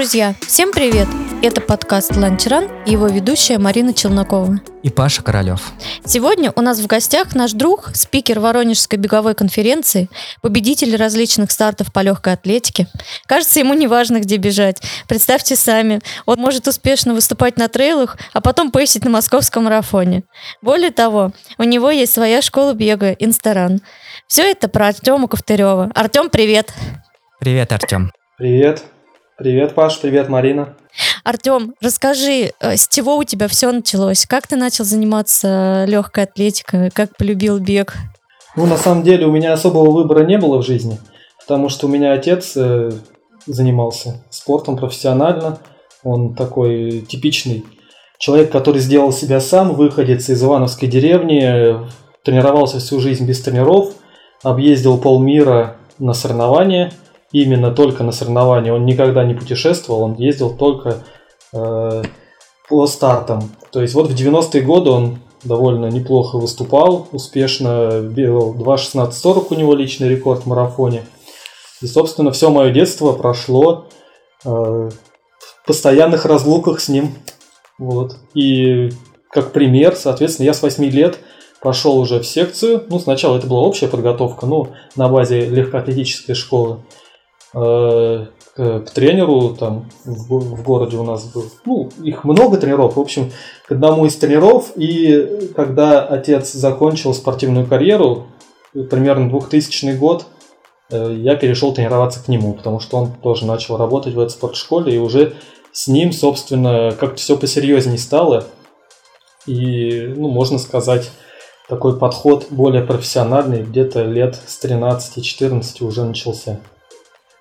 Друзья, всем привет! Это подкаст «Ланчран» и его ведущая Марина Челнокова. И Паша Королев. Сегодня у нас в гостях наш друг, спикер Воронежской беговой конференции, победитель различных стартов по легкой атлетике. Кажется, ему не важно, где бежать. Представьте сами, он может успешно выступать на трейлах, а потом пейсить на московском марафоне. Более того, у него есть своя школа бега «Инстаран». Все это про Артема Ковтырева. Артем, привет! Привет, Артем. Привет. Привет, Паш, привет, Марина. Артем, расскажи, э, с чего у тебя все началось? Как ты начал заниматься легкой атлетикой? Как полюбил бег? Ну, на самом деле, у меня особого выбора не было в жизни, потому что у меня отец э, занимался спортом профессионально. Он такой типичный человек, который сделал себя сам, выходец из Ивановской деревни, тренировался всю жизнь без тренеров, объездил полмира на соревнования – именно только на соревнования. Он никогда не путешествовал, он ездил только э, по стартам. То есть вот в 90-е годы он довольно неплохо выступал, успешно бегал 2.16.40 у него личный рекорд в марафоне. И, собственно, все мое детство прошло э, в постоянных разлуках с ним. Вот. И как пример, соответственно, я с 8 лет пошел уже в секцию. Ну, сначала это была общая подготовка, ну, на базе легкоатлетической школы. Э, к, к тренеру там в, в городе у нас был. Ну, их много тренеров. В общем, к одному из тренеров. И когда отец закончил спортивную карьеру, примерно 2000 год, э, я перешел тренироваться к нему, потому что он тоже начал работать в этой спортшколе, и уже с ним, собственно, как-то все посерьезнее стало. И, ну, можно сказать, такой подход более профессиональный, где-то лет с 13-14 уже начался.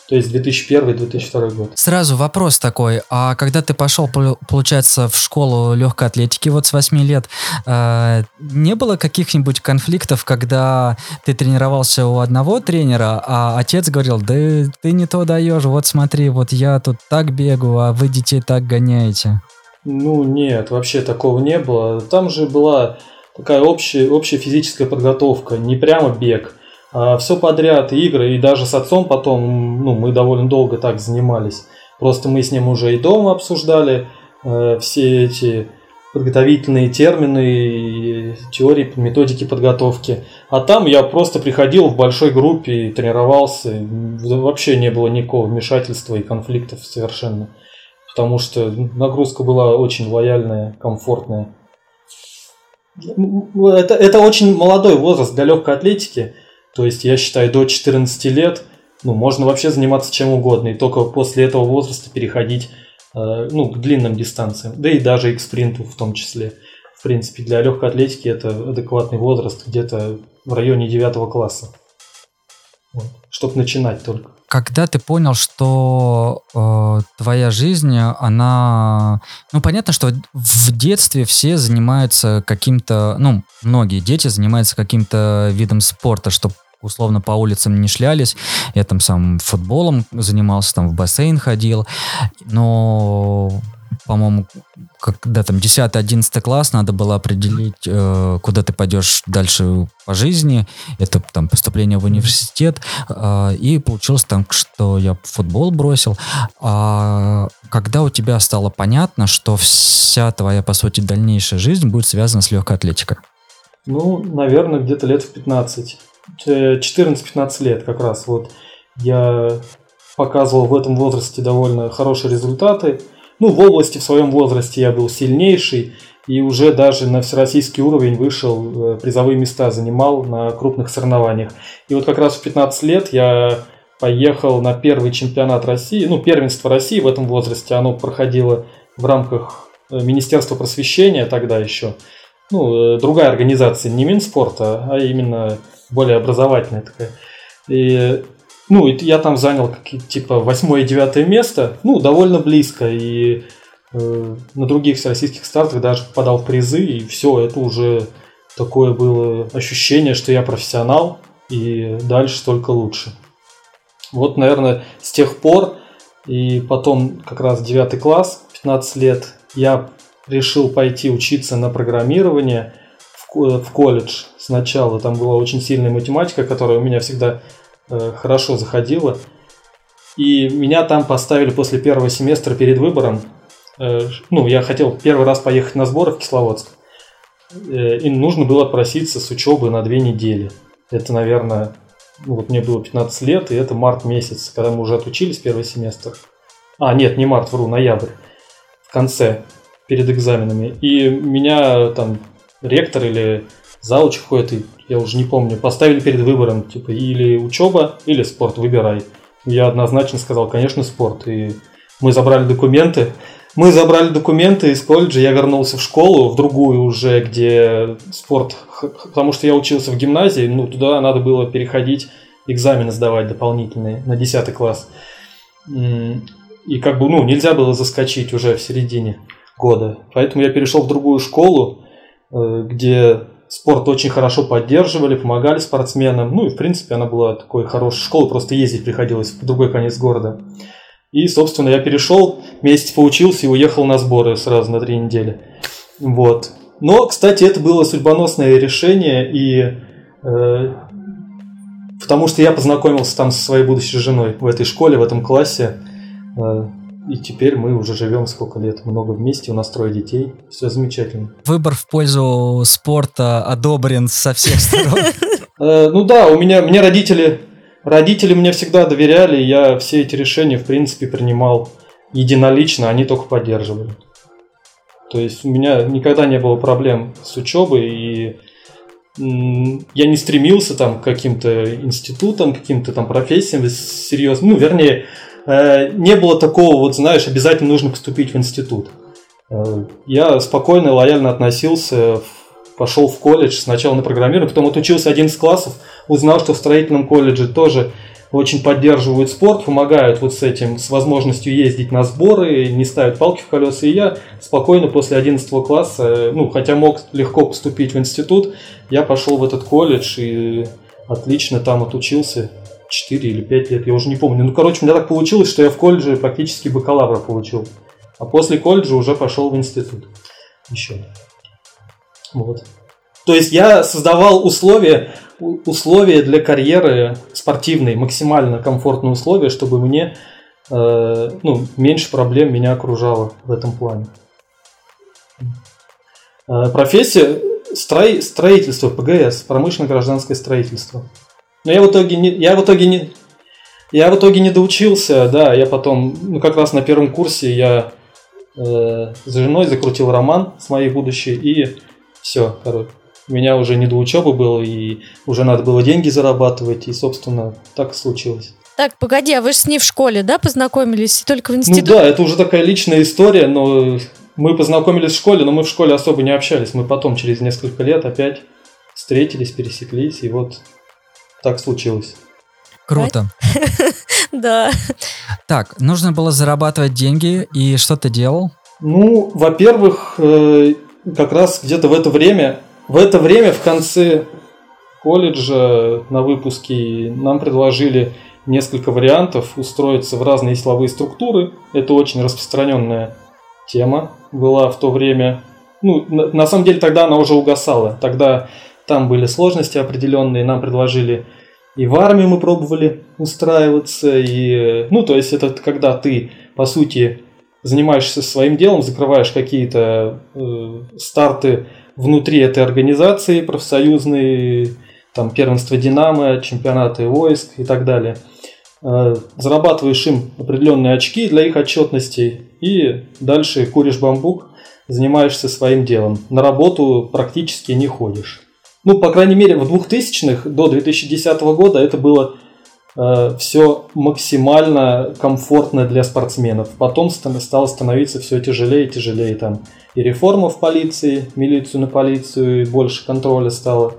То есть 2001-2002 год. Сразу вопрос такой. А когда ты пошел, получается, в школу легкой атлетики вот с 8 лет, э, не было каких-нибудь конфликтов, когда ты тренировался у одного тренера, а отец говорил, да ты не то даешь, вот смотри, вот я тут так бегу, а вы детей так гоняете? Ну нет, вообще такого не было. Там же была такая общая, общая физическая подготовка, не прямо бег. А все подряд, игры, и даже с отцом потом, ну, мы довольно долго так занимались. Просто мы с ним уже и дома обсуждали э, все эти подготовительные термины, теории, методики подготовки. А там я просто приходил в большой группе и тренировался. Вообще не было никакого вмешательства и конфликтов совершенно. Потому что нагрузка была очень лояльная, комфортная. Это, это очень молодой возраст для легкой атлетики. То есть, я считаю, до 14 лет ну, можно вообще заниматься чем угодно, и только после этого возраста переходить э, ну, к длинным дистанциям, да и даже и к спринту в том числе. В принципе, для легкой атлетики это адекватный возраст где-то в районе 9 класса. Вот. Чтобы начинать только. Когда ты понял, что э, твоя жизнь, она... Ну, понятно, что в детстве все занимаются каким-то... Ну, многие дети занимаются каким-то видом спорта, чтобы условно по улицам не шлялись. Я там сам футболом занимался, там в бассейн ходил. Но по-моему, когда там 10-11 класс, надо было определить, э, куда ты пойдешь дальше по жизни. Это там поступление в университет. Э, и получилось там, что я футбол бросил. А когда у тебя стало понятно, что вся твоя, по сути, дальнейшая жизнь будет связана с легкой атлетикой? Ну, наверное, где-то лет в 15. 14-15 лет как раз. Вот я показывал в этом возрасте довольно хорошие результаты ну, в области в своем возрасте я был сильнейший и уже даже на всероссийский уровень вышел, э, призовые места занимал на крупных соревнованиях. И вот как раз в 15 лет я поехал на первый чемпионат России, ну, первенство России в этом возрасте, оно проходило в рамках э, Министерства просвещения тогда еще. Ну, э, другая организация, не Минспорта, а именно более образовательная такая. И ну, я там занял типа восьмое и девятое место, ну, довольно близко, и э, на других всероссийских стартах даже попадал в призы, и все, это уже такое было ощущение, что я профессионал, и дальше только лучше. Вот, наверное, с тех пор, и потом как раз девятый класс, 15 лет, я решил пойти учиться на программирование в, колледж сначала. Там была очень сильная математика, которая у меня всегда хорошо заходила. И меня там поставили после первого семестра перед выбором. Э, ну, я хотел первый раз поехать на сборы в Кисловодск. Э, и нужно было проситься с учебы на две недели. Это, наверное, ну, вот мне было 15 лет, и это март месяц, когда мы уже отучились первый семестр. А, нет, не март, вру, ноябрь. В конце, перед экзаменами. И меня там ректор или зауч какой-то, я уже не помню, поставили перед выбором, типа, или учеба, или спорт, выбирай. Я однозначно сказал, конечно, спорт. И мы забрали документы. Мы забрали документы из колледжа, я вернулся в школу, в другую уже, где спорт, потому что я учился в гимназии, ну, туда надо было переходить, экзамены сдавать дополнительные на 10 класс. И как бы, ну, нельзя было заскочить уже в середине года. Поэтому я перешел в другую школу, э, где спорт очень хорошо поддерживали, помогали спортсменам. Ну и, в принципе, она была такой хорошей школой, просто ездить приходилось в другой конец города. И, собственно, я перешел, месяц поучился и уехал на сборы сразу на три недели. Вот. Но, кстати, это было судьбоносное решение, и э, потому что я познакомился там со своей будущей женой в этой школе, в этом классе. Э, и теперь мы уже живем сколько лет, много вместе, у нас трое детей, все замечательно. Выбор в пользу спорта одобрен со всех сторон. Э, ну да, у меня, мне родители, родители мне всегда доверяли, я все эти решения, в принципе, принимал единолично, они только поддерживали. То есть у меня никогда не было проблем с учебой, и я не стремился там к каким-то институтам, каким-то там профессиям серьезным. Ну, вернее, Э, не было такого, вот знаешь, обязательно нужно поступить в институт. Э, я спокойно лояльно относился, пошел в колледж, сначала на программирование, потом отучился 11 классов, узнал, что в строительном колледже тоже очень поддерживают спорт, помогают вот с этим, с возможностью ездить на сборы, не ставят палки в колеса. И я спокойно после 11 класса, ну, хотя мог легко поступить в институт, я пошел в этот колледж и отлично там отучился. 4 или 5 лет, я уже не помню. Ну, короче, у меня так получилось, что я в колледже практически бакалавра получил. А после колледжа уже пошел в институт. Еще. Вот. То есть я создавал условия, условия для карьеры спортивной, максимально комфортные условия, чтобы мне э, ну, меньше проблем меня окружало в этом плане. Э, профессия строи, строительство, ПГС, промышленно-гражданское строительство. Но я в итоге не, я в итоге не, я в итоге не доучился, да, я потом, ну как раз на первом курсе я э, с женой закрутил роман с моей будущей и все, короче. У меня уже не до учебы было, и уже надо было деньги зарабатывать, и, собственно, так и случилось. Так, погоди, а вы же с ней в школе, да, познакомились, и только в институте? Ну да, это уже такая личная история, но мы познакомились в школе, но мы в школе особо не общались. Мы потом, через несколько лет, опять встретились, пересеклись, и вот так случилось. Круто. Да. Так, нужно было зарабатывать деньги, и что ты делал? Ну, во-первых, э, как раз где-то в это время, в это время в конце колледжа на выпуске нам предложили несколько вариантов устроиться в разные силовые структуры. Это очень распространенная тема была в то время. Ну, на, на самом деле тогда она уже угасала. Тогда там были сложности определенные, нам предложили и в армию мы пробовали устраиваться, и, ну, то есть это когда ты, по сути, занимаешься своим делом, закрываешь какие-то э, старты внутри этой организации профсоюзные, там первенство Динамо, чемпионаты войск и так далее. Э, зарабатываешь им определенные очки для их отчетности и дальше куришь бамбук, занимаешься своим делом. На работу практически не ходишь ну, по крайней мере, в 2000-х до 2010 года это было э, все максимально комфортно для спортсменов. Потом стало становиться все тяжелее и тяжелее. Там и реформа в полиции, милицию на полицию, и больше контроля стало.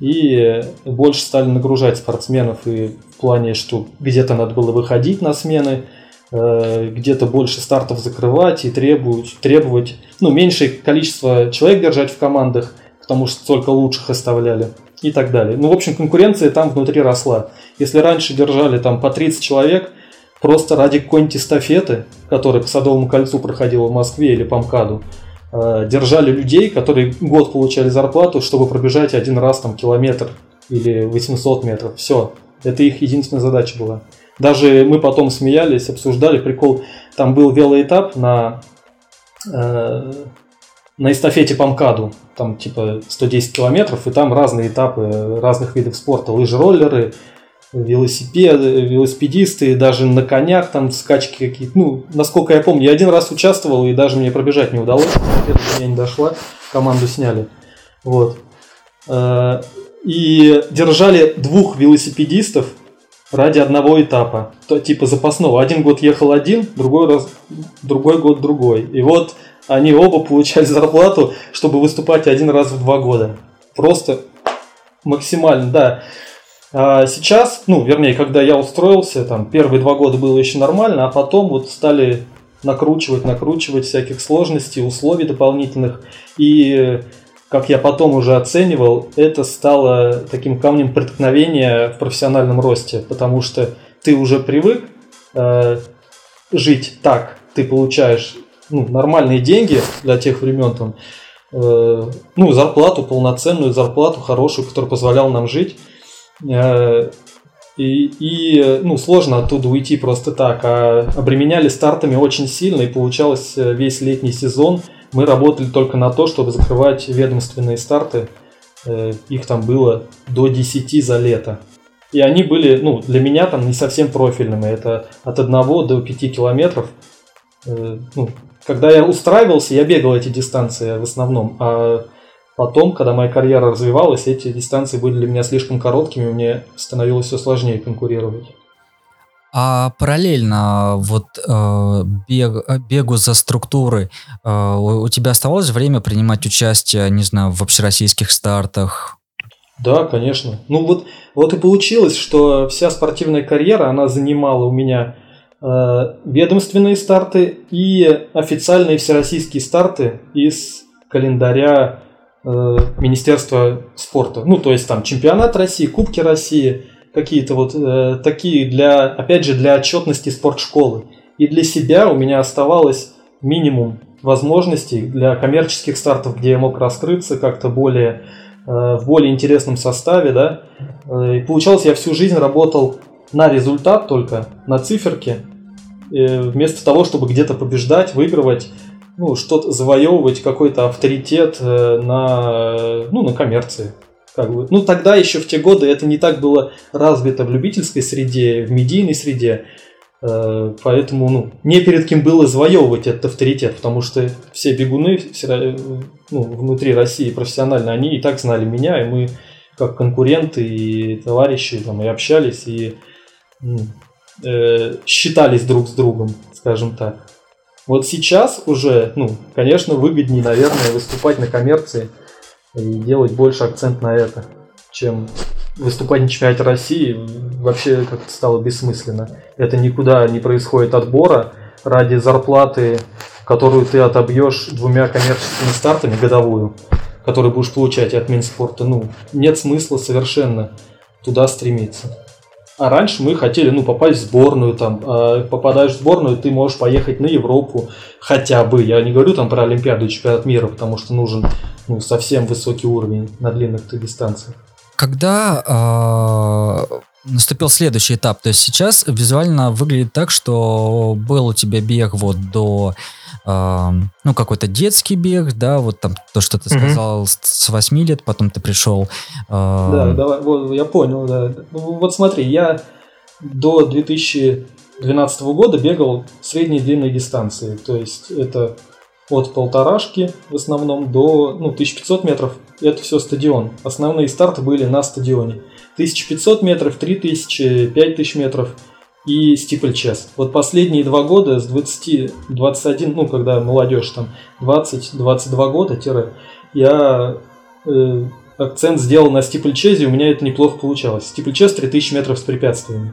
И больше стали нагружать спортсменов и в плане, что где-то надо было выходить на смены, э, где-то больше стартов закрывать и требовать, требовать ну, меньшее количество человек держать в командах – потому что только лучших оставляли и так далее. Ну, в общем, конкуренция там внутри росла. Если раньше держали там по 30 человек, просто ради какой-нибудь эстафеты, которая по Садовому кольцу проходила в Москве или по МКАДу, э, держали людей, которые год получали зарплату, чтобы пробежать один раз там километр или 800 метров. Все. Это их единственная задача была. Даже мы потом смеялись, обсуждали прикол. Там был велоэтап на, э, на эстафете по МКАДу. Там типа 110 километров, и там разные этапы разных видов спорта. Лыжи-роллеры, велосипеды, велосипедисты, даже на конях там скачки какие-то. Ну, насколько я помню, я один раз участвовал, и даже мне пробежать не удалось. Меня не дошла, команду сняли. Вот. Э, и держали двух велосипедистов ради одного этапа, то, типа запасного. Один год ехал один, другой, раз, другой год другой. И вот они оба получали зарплату, чтобы выступать один раз в два года. Просто максимально, да. А сейчас, ну, вернее, когда я устроился, там, первые два года было еще нормально, а потом вот стали накручивать, накручивать всяких сложностей, условий дополнительных. И как я потом уже оценивал, это стало таким камнем преткновения в профессиональном росте, потому что ты уже привык э, жить так, ты получаешь ну, нормальные деньги для тех времен, там, э, ну, зарплату, полноценную зарплату, хорошую, которая позволяла нам жить. Э, и, и ну, сложно оттуда уйти просто так, а обременяли стартами очень сильно, и получалось э, весь летний сезон – мы работали только на то, чтобы закрывать ведомственные старты. Э, их там было до 10 за лето. И они были, ну, для меня там не совсем профильными. Это от 1 до 5 километров. Э, ну, когда я устраивался, я бегал эти дистанции в основном. А потом, когда моя карьера развивалась, эти дистанции были для меня слишком короткими, мне становилось все сложнее конкурировать. А параллельно вот э, бег, бегу за структуры э, у, тебя оставалось время принимать участие, не знаю, в общероссийских стартах? Да, конечно. Ну вот, вот и получилось, что вся спортивная карьера, она занимала у меня э, ведомственные старты и официальные всероссийские старты из календаря э, Министерства спорта. Ну, то есть там чемпионат России, Кубки России – какие-то вот э, такие для, опять же, для отчетности спортшколы. И для себя у меня оставалось минимум возможностей для коммерческих стартов, где я мог раскрыться как-то более э, в более интересном составе, да. Э, и получалось, я всю жизнь работал на результат только, на циферке, э, вместо того, чтобы где-то побеждать, выигрывать, ну, что-то завоевывать, какой-то авторитет э, на, ну, на коммерции. Как бы, ну, тогда еще в те годы это не так было развито в любительской среде, в медийной среде. Э, поэтому ну, не перед кем было завоевывать этот авторитет, потому что все бегуны все, ну, внутри России профессионально, они и так знали меня, и мы как конкуренты и товарищи там, и общались, и э, считались друг с другом, скажем так. Вот сейчас уже, ну, конечно, выгоднее, наверное, выступать на коммерции – и делать больше акцент на это, чем выступать на чемпионате России вообще как-то стало бессмысленно. Это никуда не происходит отбора ради зарплаты, которую ты отобьешь двумя коммерческими стартами годовую, которую будешь получать от Минспорта. Ну, нет смысла совершенно туда стремиться. А раньше мы хотели, ну, попасть в сборную, там, а попадаешь в сборную, ты можешь поехать на Европу хотя бы. Я не говорю там про Олимпиаду и чемпионат мира, потому что нужен ну, совсем высокий уровень на длинных дистанциях. Когда э, наступил следующий этап, то есть сейчас визуально выглядит так, что был у тебя бег вот до, э, ну, какой-то детский бег, да, вот там то, что ты сказал, mm-hmm. с 8 лет, потом ты пришел. Э... Да, да, вот, я понял, да. Вот смотри, я до 2012 года бегал средние длинные дистанции, то есть это от полторашки в основном до ну, 1500 метров. Это все стадион. Основные старты были на стадионе. 1500 метров, 3000, 5000 метров и стипльчес. Вот последние два года с 20, 21, ну когда молодежь там 20-22 года, тире, я э, акцент сделал на стипльчезе, у меня это неплохо получалось. Стипльчез 3000 метров с препятствиями.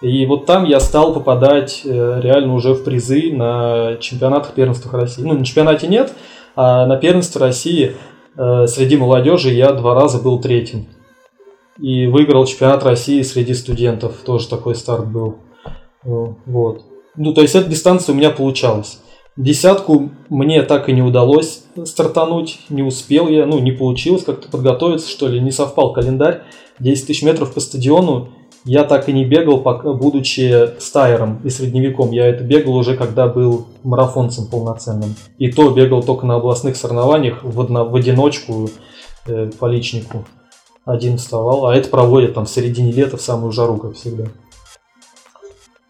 И вот там я стал попадать э, реально уже в призы на чемпионатах первенствах России. Ну, на чемпионате нет, а на первенстве России э, среди молодежи я два раза был третьим. И выиграл чемпионат России среди студентов. Тоже такой старт был. Вот. Ну, то есть эта дистанция у меня получалась. Десятку мне так и не удалось стартануть, не успел я, ну, не получилось как-то подготовиться, что ли, не совпал календарь. 10 тысяч метров по стадиону я так и не бегал, будучи стайером и средневеком. Я это бегал уже, когда был марафонцем полноценным. И то бегал только на областных соревнованиях в, одно, в одиночку э, по личнику. Один вставал, а это проводят там в середине лета в самую жару, как всегда.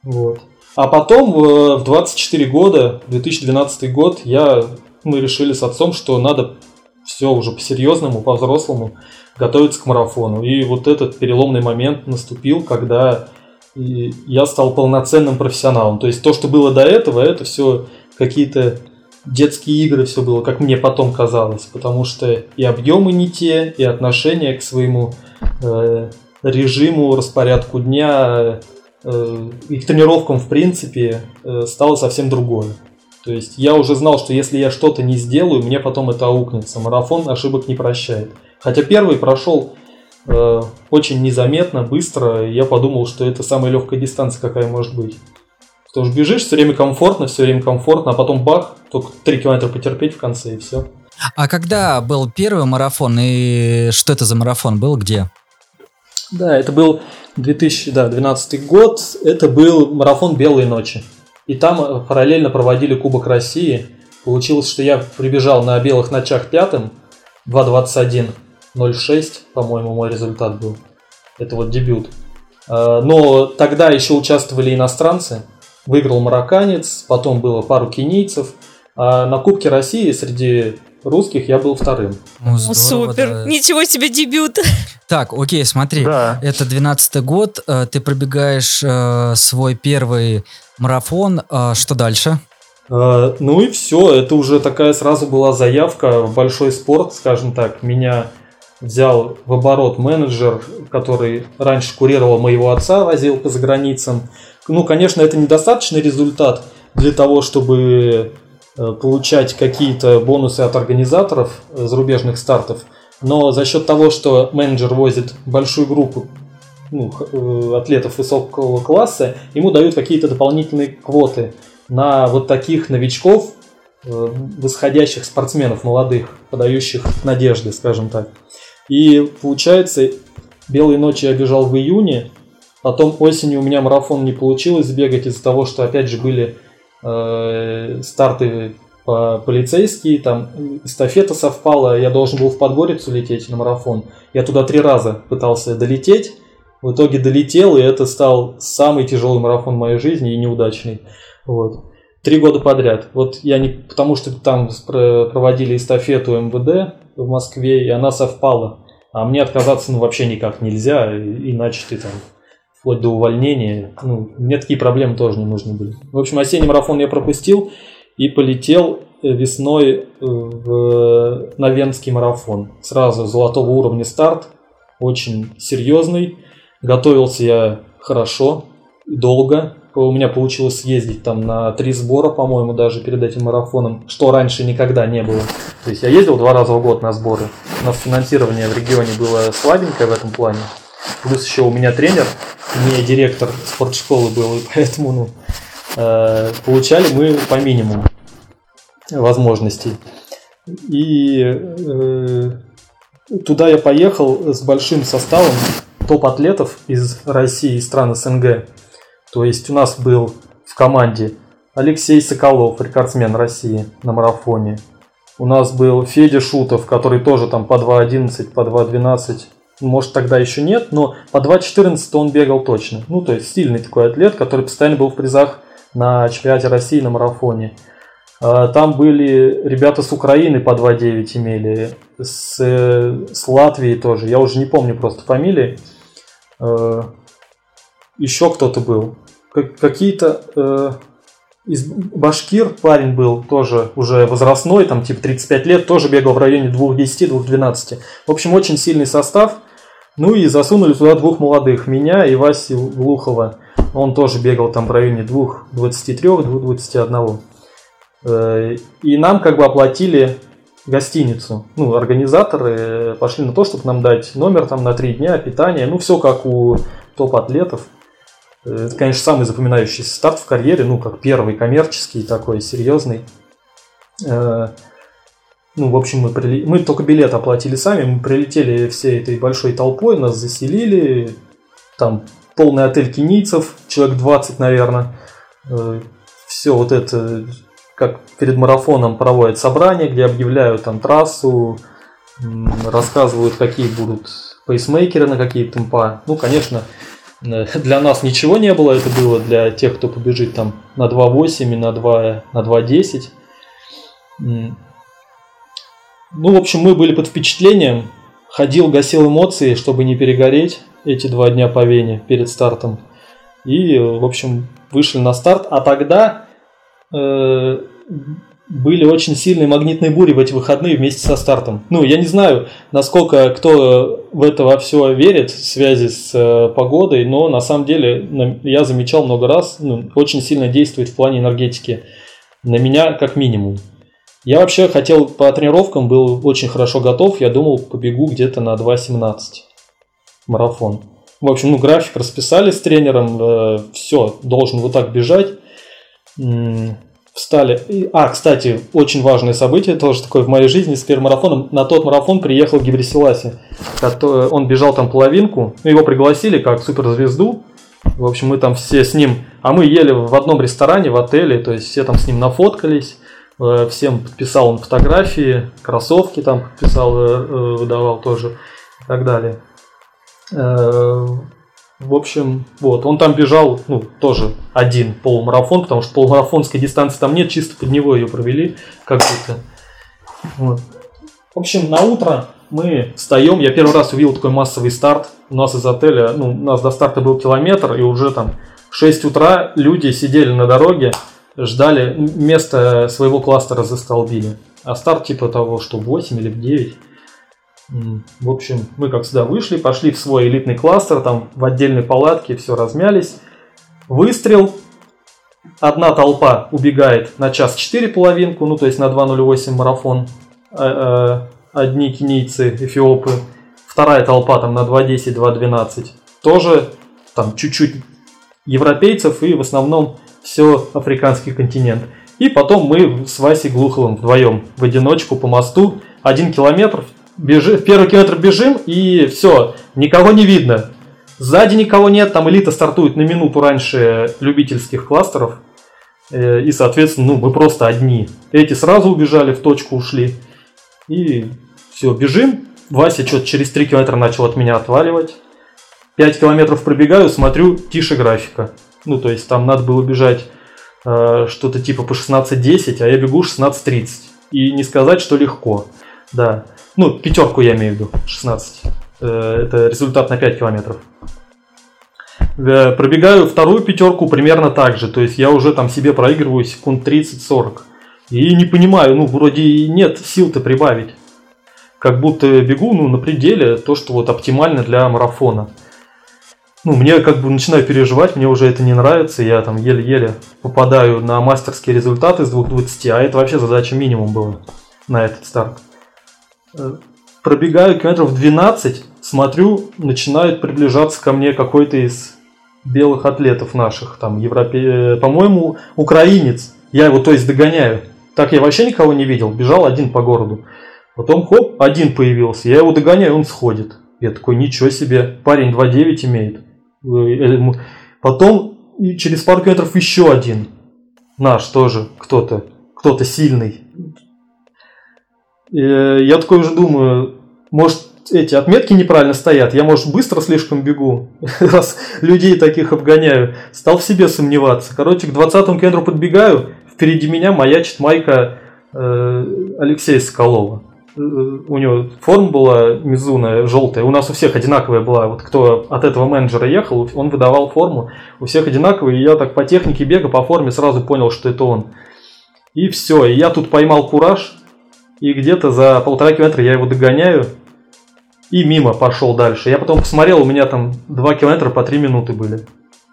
Вот. А потом в 24 года, 2012 год, я, мы решили с отцом, что надо все уже по-серьезному, по-взрослому готовиться к марафону. И вот этот переломный момент наступил, когда я стал полноценным профессионалом. То есть то, что было до этого, это все какие-то детские игры, все было, как мне потом казалось. Потому что и объемы не те, и отношение к своему э, режиму, распорядку дня, э, и к тренировкам в принципе э, стало совсем другое. То есть я уже знал, что если я что-то не сделаю, мне потом это аукнется. Марафон ошибок не прощает. Хотя первый прошел э, очень незаметно, быстро. Я подумал, что это самая легкая дистанция, какая может быть. Потому что бежишь, все время комфортно, все время комфортно, а потом бах, только 3 километра потерпеть в конце и все. А когда был первый марафон и что это за марафон был, где? Да, это был 2012 год, это был марафон «Белые ночи». И там э, параллельно проводили Кубок России. Получилось, что я прибежал на белых ночах пятым, 2.21.06, по-моему, мой результат был. Это вот дебют. Э, но тогда еще участвовали иностранцы. Выиграл марокканец, потом было пару кенийцев. А на Кубке России среди русских я был вторым. Ну, здорово, Супер! Да. Ничего себе дебют! Так, окей, смотри. Да. Это 12 год, э, ты пробегаешь свой первый марафон. А что дальше? А, ну и все. Это уже такая сразу была заявка в большой спорт, скажем так. Меня взял в оборот менеджер, который раньше курировал моего отца, возил по заграницам. Ну, конечно, это недостаточный результат для того, чтобы э, получать какие-то бонусы от организаторов э, зарубежных стартов. Но за счет того, что менеджер возит большую группу ну, э, атлетов высокого класса, ему дают какие-то дополнительные квоты на вот таких новичков, восходящих спортсменов молодых, подающих надежды, скажем так. И получается, белые ночи я бежал в июне, потом осенью у меня марафон не получилось сбегать из-за того, что опять же были э, старты по полицейские, там эстафета совпала, я должен был в Подгорицу лететь на марафон. Я туда три раза пытался долететь, в итоге долетел, и это стал самый тяжелый марафон в моей жизни и неудачный. Вот. Три года подряд. Вот я не... Потому что там проводили эстафету МВД в Москве, и она совпала. А мне отказаться ну, вообще никак нельзя, иначе ты там вплоть до увольнения. Ну, мне такие проблемы тоже не нужны были. В общем, осенний марафон я пропустил и полетел весной э, в, на Венский марафон. Сразу золотого уровня старт, очень серьезный. Готовился я хорошо, долго. У меня получилось съездить там на три сбора, по-моему, даже перед этим марафоном, что раньше никогда не было. То есть я ездил два раза в год на сборы. У нас финансирование в регионе было слабенькое в этом плане. Плюс еще у меня тренер, не директор спортшколы был, и поэтому ну, э, получали мы по минимуму возможностей. И э, туда я поехал с большим составом топ-атлетов из России и стран СНГ. То есть у нас был в команде Алексей Соколов, рекордсмен России на марафоне. У нас был Федя Шутов, который тоже там по 2.11, по 2.12. Может тогда еще нет, но по 2.14 он бегал точно. Ну то есть сильный такой атлет, который постоянно был в призах на чемпионате России на марафоне. А, там были ребята с Украины по 2.9 имели, с, с Латвии тоже, я уже не помню просто фамилии. Э, еще кто-то был. Какие-то э, из Башкир парень был тоже уже возрастной, там типа 35 лет, тоже бегал в районе 2.10-2.12. В общем, очень сильный состав. Ну и засунули туда двух молодых, меня и Васи Глухова. Он тоже бегал там в районе 2.23-2.21. Э, и нам как бы оплатили гостиницу. Ну, организаторы пошли на то, чтобы нам дать номер там на три дня, питание, ну, все как у топ-атлетов. Это, конечно, самый запоминающийся старт в карьере, ну, как первый коммерческий такой, серьезный. Ну, в общем, мы, прили... мы только билет оплатили сами, мы прилетели всей этой большой толпой, нас заселили, там полный отель кенийцев, человек 20, наверное. Э, все вот это, как перед марафоном проводят собрания, где объявляют там трассу, рассказывают, какие будут пейсмейкеры на какие темпа. Ну, конечно, э, для нас ничего не было, это было для тех, кто побежит там на 2.8 и на 2, на 2.10. Ну, в общем, мы были под впечатлением. Ходил, гасил эмоции, чтобы не перегореть эти два дня по Вене перед стартом. И, в общем, вышли на старт. А тогда э, были очень сильные магнитные бури в эти выходные вместе со стартом. Ну, я не знаю, насколько кто в это во все верит в связи с э, погодой, но на самом деле я замечал много раз, ну, очень сильно действует в плане энергетики. На меня как минимум. Я вообще хотел по тренировкам, был очень хорошо готов. Я думал, побегу где-то на 2.17 марафон. В общем, ну, график расписали с тренером. Э, все, должен вот так бежать. Встали. А, кстати, очень важное событие, тоже такое в моей жизни с первым марафоном. На тот марафон приехал Гибрисиласи. Он бежал там половинку. Его пригласили как суперзвезду. В общем, мы там все с ним... А мы ели в одном ресторане, в отеле. То есть все там с ним нафоткались. Э, всем подписал он фотографии, кроссовки там подписал, э, э, выдавал тоже и так далее. В общем, вот, он там бежал, ну, тоже один полумарафон, потому что полумарафонской дистанции там нет, чисто под него ее провели, как будто. Вот. В общем, на утро мы встаем, я первый раз увидел такой массовый старт. У нас из отеля, ну, у нас до старта был километр, и уже там 6 утра люди сидели на дороге, ждали, место своего кластера застолбили. А старт типа того, что 8 или 9. В общем, мы как всегда вышли, пошли в свой элитный кластер, там в отдельной палатке все размялись. Выстрел, одна толпа убегает на час 4 половинку, ну то есть на 2.08 марафон, а, а, одни кенийцы, эфиопы. Вторая толпа там на 2.10, 2.12. Тоже там чуть-чуть европейцев и в основном все африканский континент. И потом мы с Васей Глуховым вдвоем в одиночку по мосту один километр, бежи, первый километр бежим и все, никого не видно. Сзади никого нет, там элита стартует на минуту раньше любительских кластеров. Э, и, соответственно, ну, мы просто одни. Эти сразу убежали, в точку ушли. И все, бежим. Вася что-то через 3 километра начал от меня отваливать. 5 километров пробегаю, смотрю, тише графика. Ну, то есть там надо было бежать э, что-то типа по 16.10, а я бегу 16.30. И не сказать, что легко. Да. Ну, пятерку я имею в виду, 16. Э, это результат на 5 километров. Э, пробегаю вторую пятерку примерно так же. То есть я уже там себе проигрываю секунд 30-40. И не понимаю, ну, вроде нет сил-то прибавить. Как будто бегу, ну, на пределе, то, что вот оптимально для марафона ну, мне как бы начинаю переживать, мне уже это не нравится, я там еле-еле попадаю на мастерские результаты с 2.20, а это вообще задача минимум была на этот старт. Э, пробегаю километров 12, смотрю, начинает приближаться ко мне какой-то из белых атлетов наших, там, европе... по-моему, украинец. Я его, то есть, догоняю. Так я вообще никого не видел, бежал один по городу. Потом, хоп, один появился, я его догоняю, он сходит. Я такой, ничего себе, парень 2.9 имеет. Э, потом через пару километров еще один. Наш тоже кто-то. Кто-то сильный. Э, я такой уже думаю, может эти отметки неправильно стоят, я, может, быстро слишком бегу, раз людей таких обгоняю. Стал в себе сомневаться. Короче, к 20 километру подбегаю, впереди меня маячит майка э, Алексея Соколова у него форма была Мизуна желтая, у нас у всех одинаковая была. Вот кто от этого менеджера ехал, он выдавал форму, у всех одинаковая, и я так по технике бега, по форме сразу понял, что это он. И все, и я тут поймал кураж, и где-то за полтора километра я его догоняю, и мимо пошел дальше. Я потом посмотрел, у меня там 2 километра по 3 минуты были.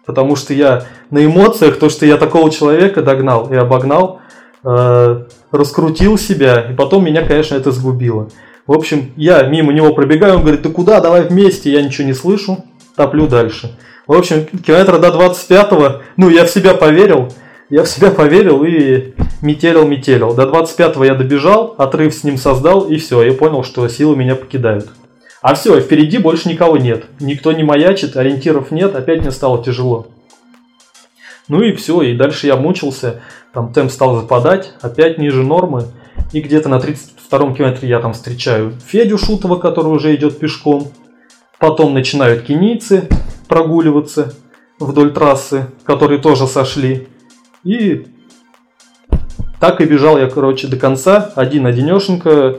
Потому что я на эмоциях, то, что я такого человека догнал и обогнал, э, раскрутил себя, и потом меня, конечно, это сгубило. В общем, я мимо него пробегаю, он говорит, ты куда, давай вместе, я ничего не слышу, топлю дальше. В общем, километра до 25-го, ну, я в себя поверил, я в себя поверил и метелил, метелил. До 25-го я добежал, отрыв с ним создал, и все, я понял, что силы меня покидают. А все, впереди больше никого нет. Никто не маячит, ориентиров нет, опять мне стало тяжело. Ну и все, и дальше я мучился, там темп стал западать, опять ниже нормы. И где-то на 32-м километре я там встречаю Федю Шутова, который уже идет пешком. Потом начинают кенийцы прогуливаться вдоль трассы, которые тоже сошли. И так и бежал я, короче, до конца, один-одинешенько,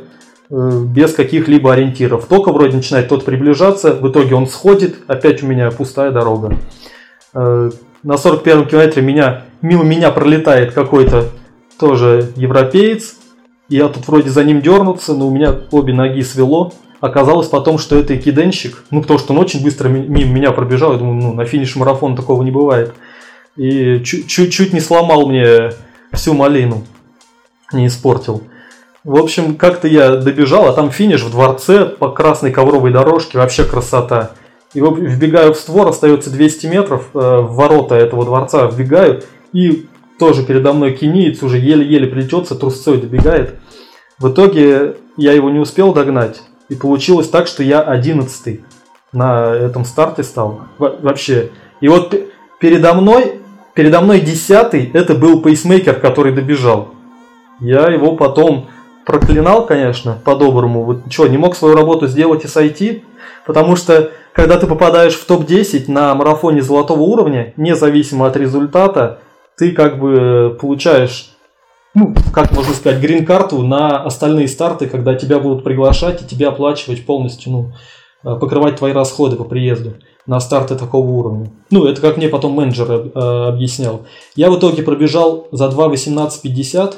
э, без каких-либо ориентиров. Только вроде начинает тот приближаться, в итоге он сходит, опять у меня пустая дорога. На 41-м километре меня, мимо меня пролетает какой-то тоже европеец. Я тут вроде за ним дернуться, но у меня обе ноги свело. Оказалось потом, что это киденщик. Ну, потому что он очень быстро мимо меня пробежал. Я думаю, ну, на финиш марафона такого не бывает. И чуть-чуть не сломал мне всю малину. Не испортил. В общем, как-то я добежал, а там финиш в дворце по красной ковровой дорожке. Вообще красота. И вбегаю в створ, остается 200 метров, э, в ворота этого дворца вбегаю, и тоже передо мной киниец уже еле-еле плетется, трусцой добегает. В итоге я его не успел догнать, и получилось так, что я одиннадцатый на этом старте стал. Вообще. И вот передо мной, передо мной десятый, это был пейсмейкер, который добежал. Я его потом проклинал, конечно, по-доброму. Вот что, не мог свою работу сделать и сойти? Потому что когда ты попадаешь в топ-10 на марафоне золотого уровня, независимо от результата, ты как бы получаешь, ну, как можно сказать, грин-карту на остальные старты, когда тебя будут приглашать и тебя оплачивать полностью, ну, э, покрывать твои расходы по приезду на старты такого уровня. Ну, это как мне потом менеджер э, объяснял. Я в итоге пробежал за 2.18.50,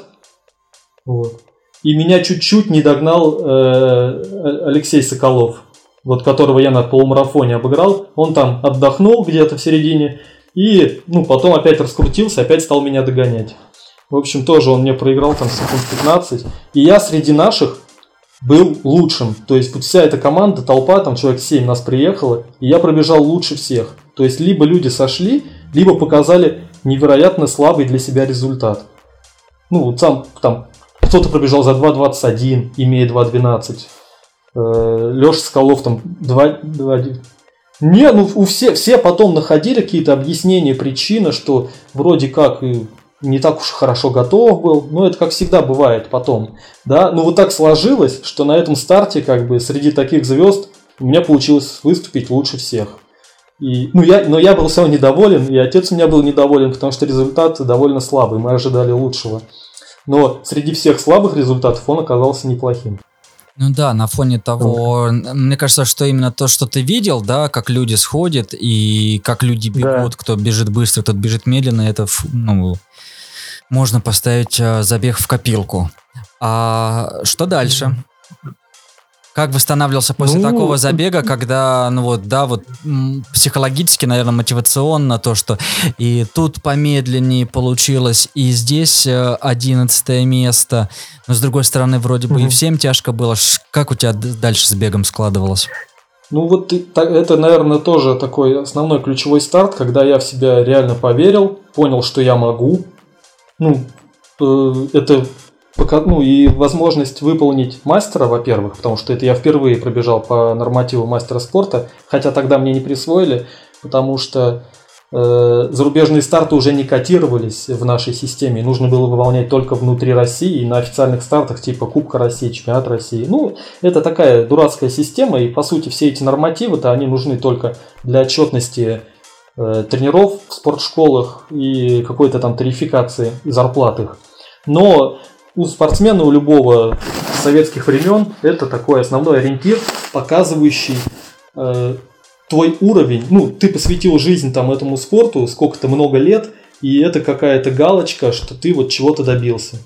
вот, и меня чуть-чуть не догнал э, Алексей Соколов вот которого я на полумарафоне обыграл, он там отдохнул где-то в середине и ну, потом опять раскрутился, опять стал меня догонять. В общем, тоже он мне проиграл там секунд 15. И я среди наших был лучшим. То есть вот вся эта команда, толпа, там человек 7 нас приехало, и я пробежал лучше всех. То есть либо люди сошли, либо показали невероятно слабый для себя результат. Ну, вот сам там кто-то пробежал за 2.21, имея 2.12. Э, Леша Скалов там 2, 2 не, ну у все, все потом находили какие-то объяснения, причины, что вроде как не так уж хорошо готов был, но это как всегда бывает потом, да, ну вот так сложилось, что на этом старте как бы среди таких звезд у меня получилось выступить лучше всех. И, ну я, но я был все недоволен, и отец у меня был недоволен, потому что результат довольно слабый, мы ожидали лучшего. Но среди всех слабых результатов он оказался неплохим. Ну да, на фоне того, мне кажется, что именно то, что ты видел, да, как люди сходят и как люди бегут, да. кто бежит быстро, кто бежит медленно, это, ну, можно поставить э, забег в копилку. А что дальше? Как восстанавливался после ну, такого забега, когда, ну вот, да, вот психологически, наверное, мотивационно то, что и тут помедленнее получилось, и здесь э, одиннадцатое место, но с другой стороны, вроде бы угу. и всем тяжко было. Как у тебя дальше с бегом складывалось? Ну вот это, наверное, тоже такой основной ключевой старт, когда я в себя реально поверил, понял, что я могу. Ну, э, это ну и возможность выполнить мастера, во-первых, потому что это я впервые пробежал по нормативу мастера спорта, хотя тогда мне не присвоили, потому что э, зарубежные старты уже не котировались в нашей системе, нужно было выполнять только внутри России и на официальных стартах типа Кубка России, Чемпионат России. Ну, это такая дурацкая система, и по сути все эти нормативы-то они нужны только для отчетности э, тренеров в спортшколах и какой-то там тарификации зарплат их. Но у спортсмена, у любого советских времен, это такой основной ориентир, показывающий э, твой уровень. Ну, ты посвятил жизнь там этому спорту, сколько-то много лет, и это какая-то галочка, что ты вот чего-то добился.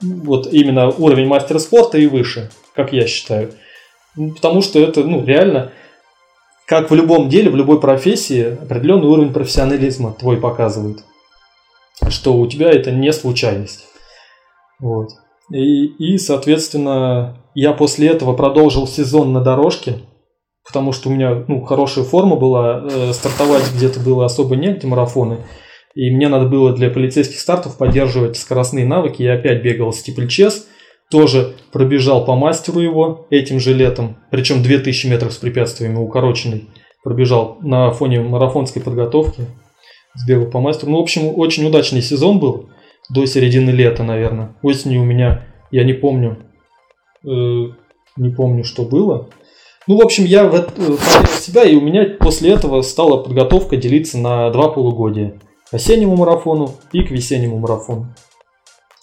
Вот именно уровень мастера спорта и выше, как я считаю. Потому что это, ну, реально, как в любом деле, в любой профессии, определенный уровень профессионализма твой показывает. Что у тебя это не случайность. Вот. И, и, соответственно, я после этого продолжил сезон на дорожке, потому что у меня ну, хорошая форма была, э, стартовать где-то было особо негде марафоны. И мне надо было для полицейских стартов поддерживать скоростные навыки. Я опять бегал стипльчес, тоже пробежал по мастеру его этим же летом, причем 2000 метров с препятствиями укороченный. Пробежал на фоне марафонской подготовки, сбегал по мастеру. Ну, в общем, очень удачный сезон был до середины лета, наверное. Осенью у меня, я не помню, э, не помню, что было. Ну, в общем, я в это, себя, и у меня после этого стала подготовка делиться на два полугодия. К осеннему марафону и к весеннему марафону.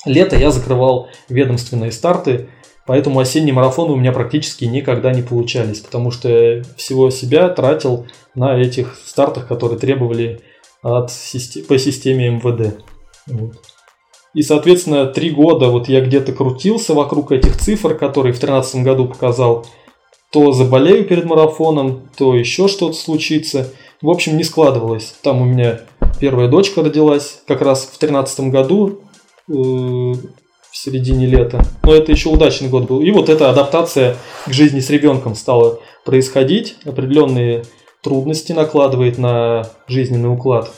Лето я закрывал ведомственные старты, поэтому осенние марафоны у меня практически никогда не получались, потому что всего себя тратил на этих стартах, которые требовали от, по системе МВД. Вот. И, соответственно, три года вот я где-то крутился вокруг этих цифр, которые в 2013 году показал. То заболею перед марафоном, то еще что-то случится. В общем, не складывалось. Там у меня первая дочка родилась как раз в 2013 году, э, в середине лета. Но это еще удачный год был. И вот эта адаптация к жизни с ребенком стала происходить. Определенные трудности накладывает на жизненный уклад.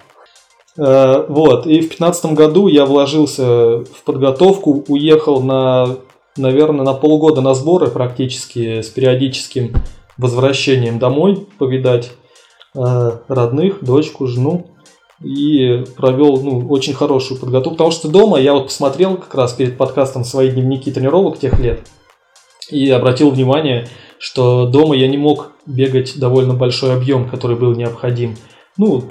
Э, вот, и в 2015 году я вложился в подготовку, уехал на, наверное, на полгода на сборы практически с периодическим возвращением домой, повидать э, родных, дочку, жену. И провел ну, очень хорошую подготовку, потому что дома я вот посмотрел как раз перед подкастом свои дневники тренировок тех лет и обратил внимание, что дома я не мог бегать довольно большой объем, который был необходим. Ну,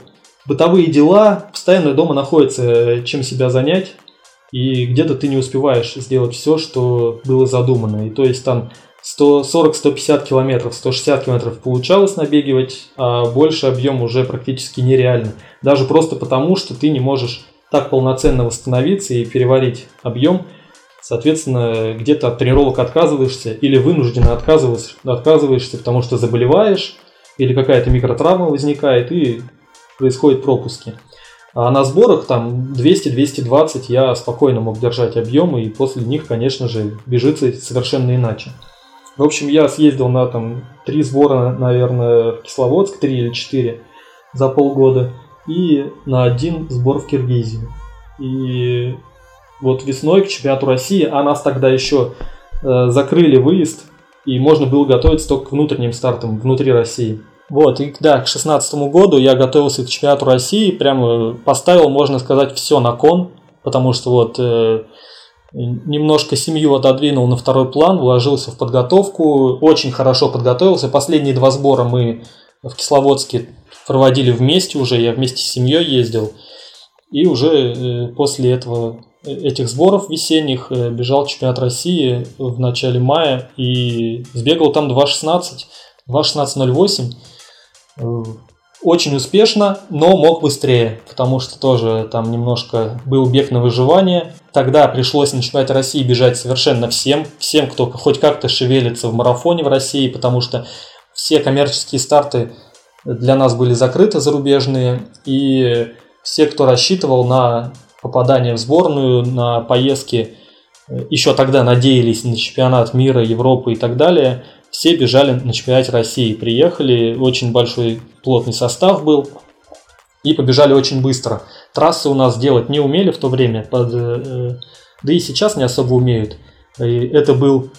бытовые дела, постоянно дома находится чем себя занять, и где-то ты не успеваешь сделать все, что было задумано. И то есть там 140-150 километров, 160 километров получалось набегивать, а больше объем уже практически нереально. Даже просто потому, что ты не можешь так полноценно восстановиться и переварить объем. Соответственно, где-то от тренировок отказываешься или вынужденно отказываешься, отказываешься, потому что заболеваешь или какая-то микротравма возникает, и происходят пропуски. А на сборах там 200-220 я спокойно мог держать объемы, и после них, конечно же, бежится совершенно иначе. В общем, я съездил на там три сбора, наверное, в Кисловодск, три или четыре за полгода, и на один сбор в Киргизию. И вот весной к чемпионату России, а нас тогда еще э, закрыли выезд, и можно было готовиться только к внутренним стартам внутри России. Вот, и да, к шестнадцатому году я готовился к чемпионату России, прямо поставил, можно сказать, все на кон, потому что вот э, немножко семью отодвинул на второй план, вложился в подготовку, очень хорошо подготовился. Последние два сбора мы в Кисловодске проводили вместе уже, я вместе с семьей ездил. И уже э, после этого, э, этих сборов весенних э, бежал чемпионат России в начале мая и сбегал там 2.16, 2.16.08 очень успешно, но мог быстрее, потому что тоже там немножко был бег на выживание. Тогда пришлось на чемпионате России бежать совершенно всем, всем, кто хоть как-то шевелится в марафоне в России, потому что все коммерческие старты для нас были закрыты зарубежные, и все, кто рассчитывал на попадание в сборную, на поездки, еще тогда надеялись на чемпионат мира, Европы и так далее – все бежали на чемпионате России. Приехали, очень большой плотный состав был, и побежали очень быстро. Трассы у нас делать не умели в то время, под, э, да и сейчас не особо умеют. И это был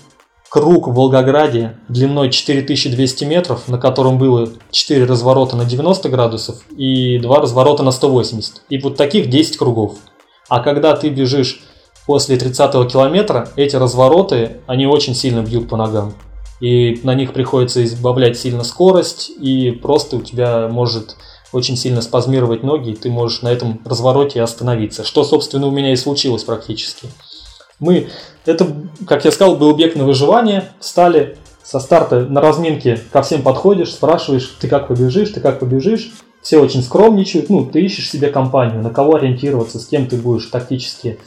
круг в Волгограде длиной 4200 метров, на котором было 4 разворота на 90 градусов и 2 разворота на 180. И вот таких 10 кругов. А когда ты бежишь после 30 километра, эти развороты, они очень сильно бьют по ногам и на них приходится избавлять сильно скорость, и просто у тебя может очень сильно спазмировать ноги, и ты можешь на этом развороте остановиться, что, собственно, у меня и случилось практически. Мы, это, как я сказал, был бег на выживание, стали со старта на разминке ко всем подходишь, спрашиваешь, ты как побежишь, ты как побежишь, все очень скромничают, ну, ты ищешь себе компанию, на кого ориентироваться, с кем ты будешь тактически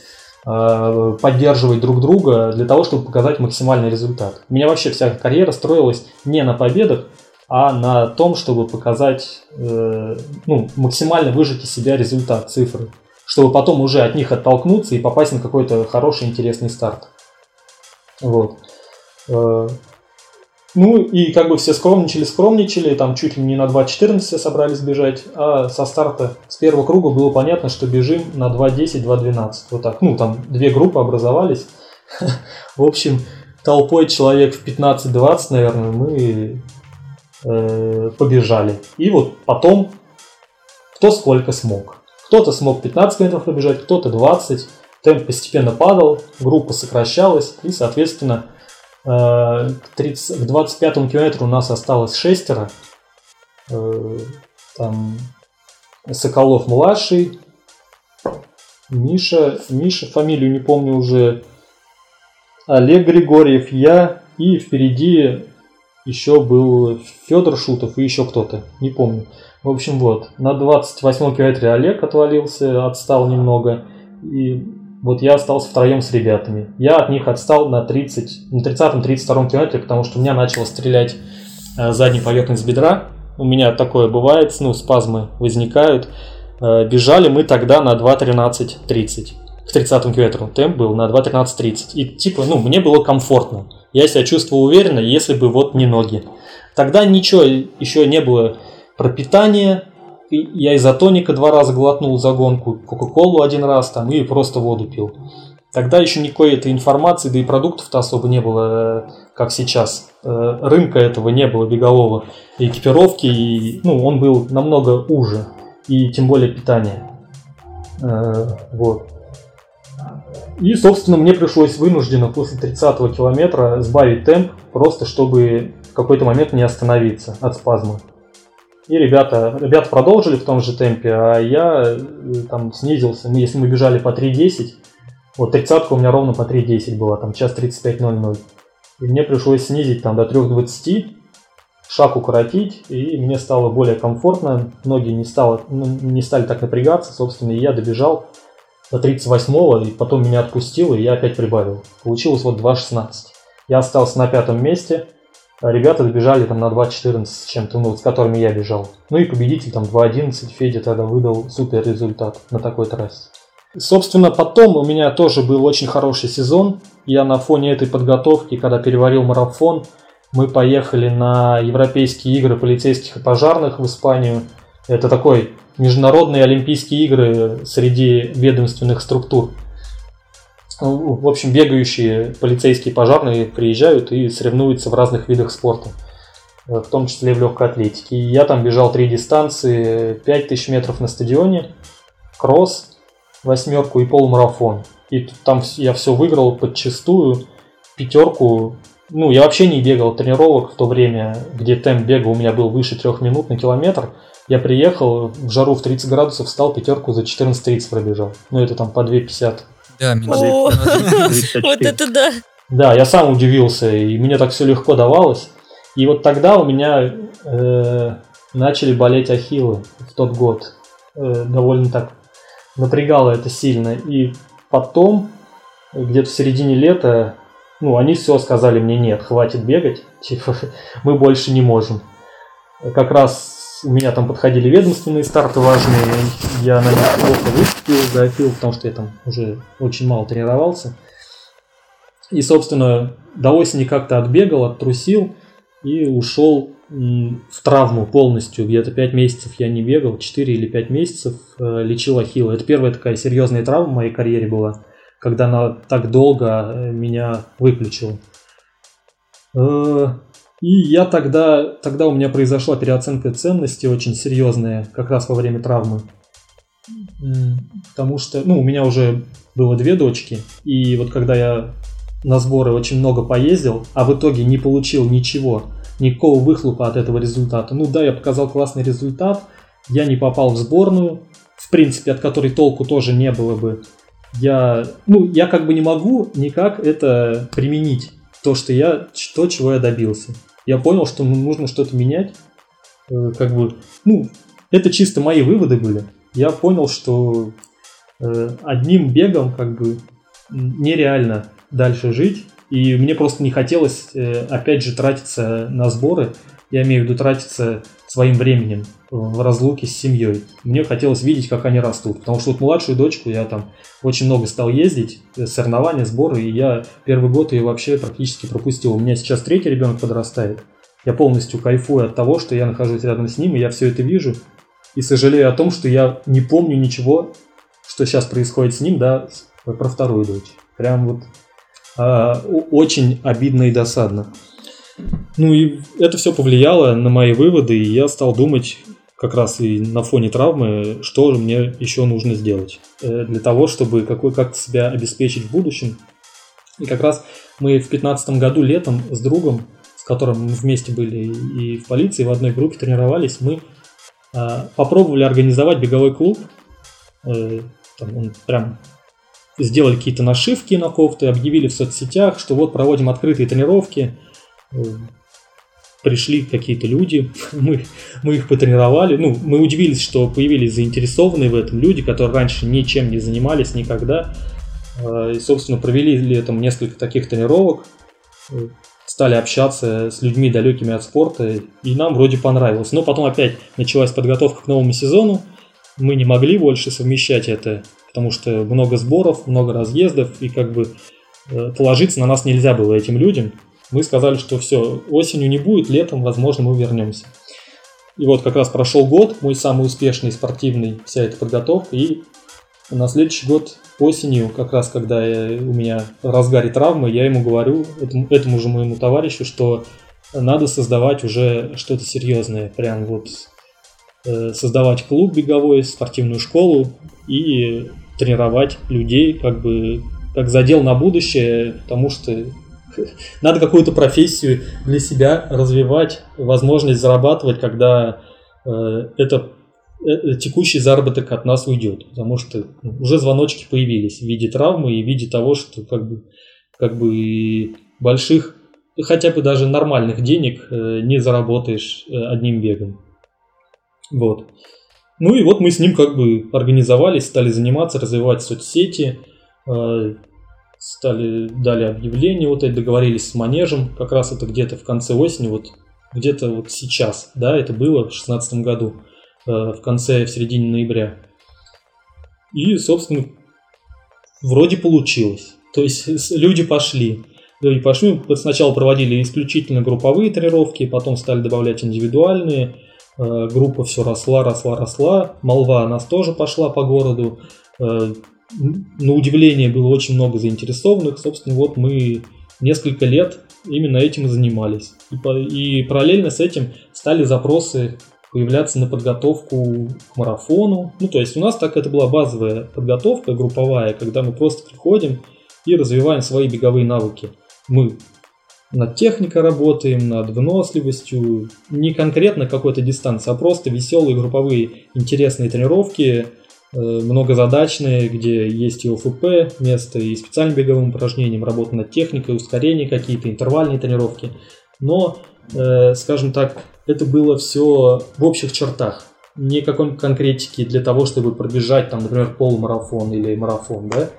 поддерживать друг друга для того, чтобы показать максимальный результат. У меня вообще вся карьера строилась не на победах, а на том, чтобы показать, э, ну, максимально выжать из себя результат, цифры, чтобы потом уже от них оттолкнуться и попасть на какой-то хороший, интересный старт. Вот. Ну и как бы все скромничали, скромничали, там чуть ли не на 2.14 все собрались бежать, а со старта, с первого круга было понятно, что бежим на 2.10, 2.12, вот так. Ну там две группы образовались, В общем, толпой человек в 15-20, наверное, мы э, побежали. И вот потом кто сколько смог. Кто-то смог 15 метров пробежать, кто-то 20. Темп постепенно падал, группа сокращалась, и, соответственно, к, 30, к 25 километру у нас осталось шестеро. Э, там Соколов младший, Миша, Миша, фамилию не помню уже, Олег Григорьев, я и впереди еще был Федор Шутов и еще кто-то, не помню. В общем, вот, на 28 километре Олег отвалился, отстал немного, и вот я остался втроем с ребятами. Я от них отстал на 30, на 30-32 километре, потому что у меня начало стрелять э, задняя поверхность бедра. У меня такое бывает, ну, спазмы возникают. Э, бежали мы тогда на 2.13.30 к 30 километру. Темп был на 2.13.30. И типа, ну, мне было комфортно. Я себя чувствовал уверенно, если бы вот не ноги. Тогда ничего еще не было про питание. Я изотоника два раза глотнул за гонку, кока-колу один раз там и просто воду пил. Тогда еще никакой этой информации, да и продуктов-то особо не было, э, как сейчас. Э, рынка этого не было бегового, экипировки, и, ну, он был намного уже, и тем более питание. Э, вот. И, собственно, мне пришлось вынужденно после 30-го километра сбавить темп, просто чтобы в какой-то момент не остановиться от спазма. И ребята, ребята продолжили в том же темпе, а я э, там снизился. Если мы бежали по 3.10, вот 30 у меня ровно по 3.10 была, там час 35.00. И мне пришлось снизить там до 3.20, шаг укоротить, и мне стало более комфортно, ноги не, стало, ну, не стали так напрягаться, собственно, и я добежал до 38-го, и потом меня отпустил, и я опять прибавил. Получилось вот 2.16. Я остался на пятом месте, ребята добежали там на 2.14 с чем-то, ну, с которыми я бежал. Ну и победитель там 2.11, Федя тогда выдал супер результат на такой трассе. Собственно, потом у меня тоже был очень хороший сезон. Я на фоне этой подготовки, когда переварил марафон, мы поехали на Европейские игры полицейских и пожарных в Испанию. Это такой международные Олимпийские игры среди ведомственных структур. Ну, в общем, бегающие полицейские пожарные приезжают и соревнуются в разных видах спорта, в том числе в легкой атлетике. И я там бежал три дистанции, 5000 метров на стадионе, кросс, восьмерку и полумарафон. И там я все выиграл подчастую, пятерку. Ну, я вообще не бегал тренировок в то время, где темп бега у меня был выше трех минут на километр. Я приехал, в жару в 30 градусов, встал, пятерку за 14.30 пробежал. Ну, это там по 2.50. Да, Вот это да. Да, я сам удивился, и мне так все легко давалось. И вот тогда у меня э, начали болеть ахиллы в тот год. Э, довольно так напрягало это сильно. И потом, где-то в середине лета, ну, они все сказали мне, нет, хватит бегать, типа, мы больше не можем. Как раз у меня там подходили ведомственные старты важные, я на них плохо выступил, запил, потому что я там уже очень мало тренировался. И, собственно, до осени как-то отбегал, оттрусил и ушел в травму полностью. Где-то 5 месяцев я не бегал, 4 или 5 месяцев э, лечил ахилл. Это первая такая серьезная травма в моей карьере была, когда она так долго э, меня выключила. И я тогда, тогда у меня произошла переоценка ценности очень серьезная, как раз во время травмы. Потому что, ну, у меня уже было две дочки, и вот когда я на сборы очень много поездил, а в итоге не получил ничего, никакого выхлопа от этого результата. Ну да, я показал классный результат, я не попал в сборную, в принципе, от которой толку тоже не было бы. Я, ну, я как бы не могу никак это применить, то, что я, то, чего я добился я понял, что нужно что-то менять. Э, как бы, ну, это чисто мои выводы были. Я понял, что э, одним бегом как бы нереально дальше жить. И мне просто не хотелось, э, опять же, тратиться на сборы. Я имею в виду тратиться своим временем в разлуке с семьей. Мне хотелось видеть, как они растут. Потому что вот младшую дочку я там очень много стал ездить, э, соревнования, сборы, и я первый год ее вообще практически пропустил. У меня сейчас третий ребенок подрастает. Я полностью кайфую от того, что я нахожусь рядом с ним, и я все это вижу. И сожалею о том, что я не помню ничего, что сейчас происходит с ним, да, про вторую дочь. Прям вот а, очень обидно и досадно. Ну и это все повлияло на мои выводы, и я стал думать как раз и на фоне травмы, что же мне еще нужно сделать э, для того, чтобы какой, как-то себя обеспечить в будущем. И как раз мы в 2015 году летом с другом, с которым мы вместе были и в полиции, в одной группе тренировались, мы а, попробовали организовать беговой клуб. Э, там он прям сделали какие-то нашивки на кофты, объявили в соцсетях, что вот проводим открытые тренировки. Пришли какие-то люди, мы, мы их потренировали. Ну, мы удивились, что появились заинтересованные в этом люди, которые раньше ничем не занимались никогда. Э, и, собственно, провели летом несколько таких тренировок, э, стали общаться с людьми далекими от спорта, и нам вроде понравилось. Но потом опять началась подготовка к новому сезону, мы не могли больше совмещать это потому что много сборов, много разъездов, и как бы э, положиться на нас нельзя было этим людям. Мы сказали, что все, осенью не будет, летом, возможно, мы вернемся. И вот как раз прошел год, мой самый успешный спортивный, вся эта подготовка, и на следующий год осенью, как раз когда я, у меня в разгаре травмы, я ему говорю, этому, этому же моему товарищу, что надо создавать уже что-то серьезное, прям вот э, создавать клуб беговой, спортивную школу и тренировать людей как бы как задел на будущее, потому что надо какую-то профессию для себя развивать, возможность зарабатывать, когда э, это э, текущий заработок от нас уйдет, потому что ну, уже звоночки появились в виде травмы и в виде того, что как бы, как бы больших, хотя бы даже нормальных денег э, не заработаешь э, одним бегом. Вот. Ну и вот мы с ним как бы организовались, стали заниматься, развивать соцсети, э, стали, дали объявление, вот эти договорились с манежем, как раз это где-то в конце осени, вот где-то вот сейчас, да, это было в шестнадцатом году, э, в конце, в середине ноября. И, собственно, вроде получилось. То есть люди пошли. Люди пошли, сначала проводили исключительно групповые тренировки, потом стали добавлять индивидуальные, Э, группа все росла, росла, росла. Молва нас тоже пошла по городу. Э, на удивление было очень много заинтересованных. Собственно, вот мы несколько лет именно этим и занимались. И, по, и параллельно с этим стали запросы появляться на подготовку к марафону. Ну, то есть у нас так это была базовая подготовка групповая, когда мы просто приходим и развиваем свои беговые навыки. Мы над техникой работаем, над выносливостью, не конкретно какой-то дистанции, а просто веселые групповые интересные тренировки, многозадачные, где есть и ОФП, место и специальным беговым упражнениям, работа над техникой, ускорения какие-то, интервальные тренировки. Но, э, скажем так, это было все в общих чертах. Никакой конкретики для того, чтобы пробежать, там, например, полумарафон или марафон, да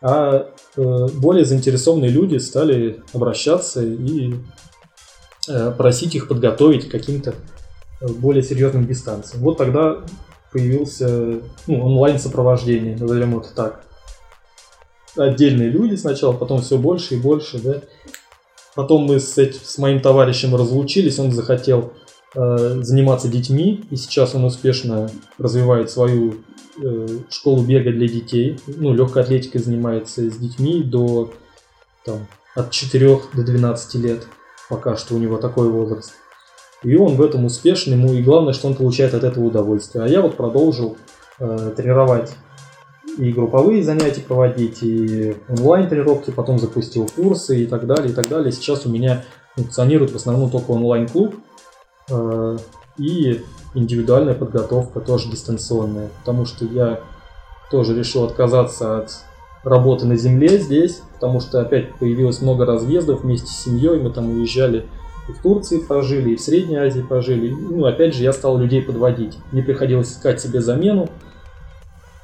а э, более заинтересованные люди стали обращаться и э, просить их подготовить к каким-то э, более серьезным дистанциям. Вот тогда появился ну, онлайн-сопровождение, назовем это так. Отдельные люди сначала, потом все больше и больше, да. Потом мы с, этим, с моим товарищем разлучились, он захотел э, заниматься детьми, и сейчас он успешно развивает свою Э, школу бега для детей. Ну, легкой атлетикой занимается с детьми до там, от 4 до 12 лет. Пока что у него такой возраст. И он в этом успешен, ему и главное, что он получает от этого удовольствие. А я вот продолжил э, тренировать и групповые занятия проводить, и онлайн тренировки, потом запустил курсы и так далее, и так далее. Сейчас у меня функционирует в основном только онлайн-клуб, э, и индивидуальная подготовка тоже дистанционная, потому что я тоже решил отказаться от работы на земле здесь, потому что опять появилось много разъездов вместе с семьей, мы там уезжали и в Турции пожили, и в Средней Азии пожили. Ну, опять же, я стал людей подводить. Мне приходилось искать себе замену.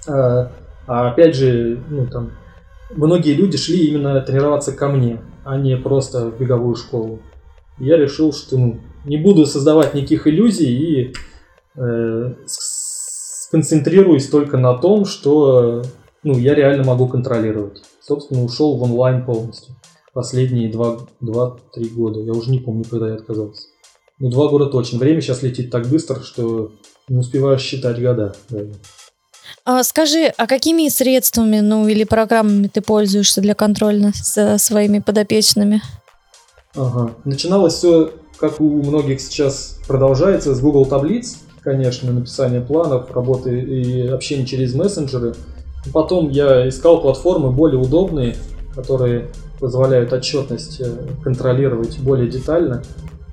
А, а опять же, ну, там, многие люди шли именно тренироваться ко мне, а не просто в беговую школу. Я решил, что ну, не буду создавать никаких иллюзий и э, сконцентрируюсь только на том, что ну, я реально могу контролировать. Собственно, ушел в онлайн полностью. Последние 2-3 года. Я уже не помню, когда я отказался. Ну, два года точно. Время сейчас летит так быстро, что не успеваю считать года. А скажи, а какими средствами, ну или программами ты пользуешься для контроля за своими подопечными? Ага. Начиналось все, как у многих сейчас продолжается, с Google таблиц, конечно, написание планов, работы и общение через мессенджеры. Потом я искал платформы более удобные, которые позволяют отчетность э, контролировать более детально.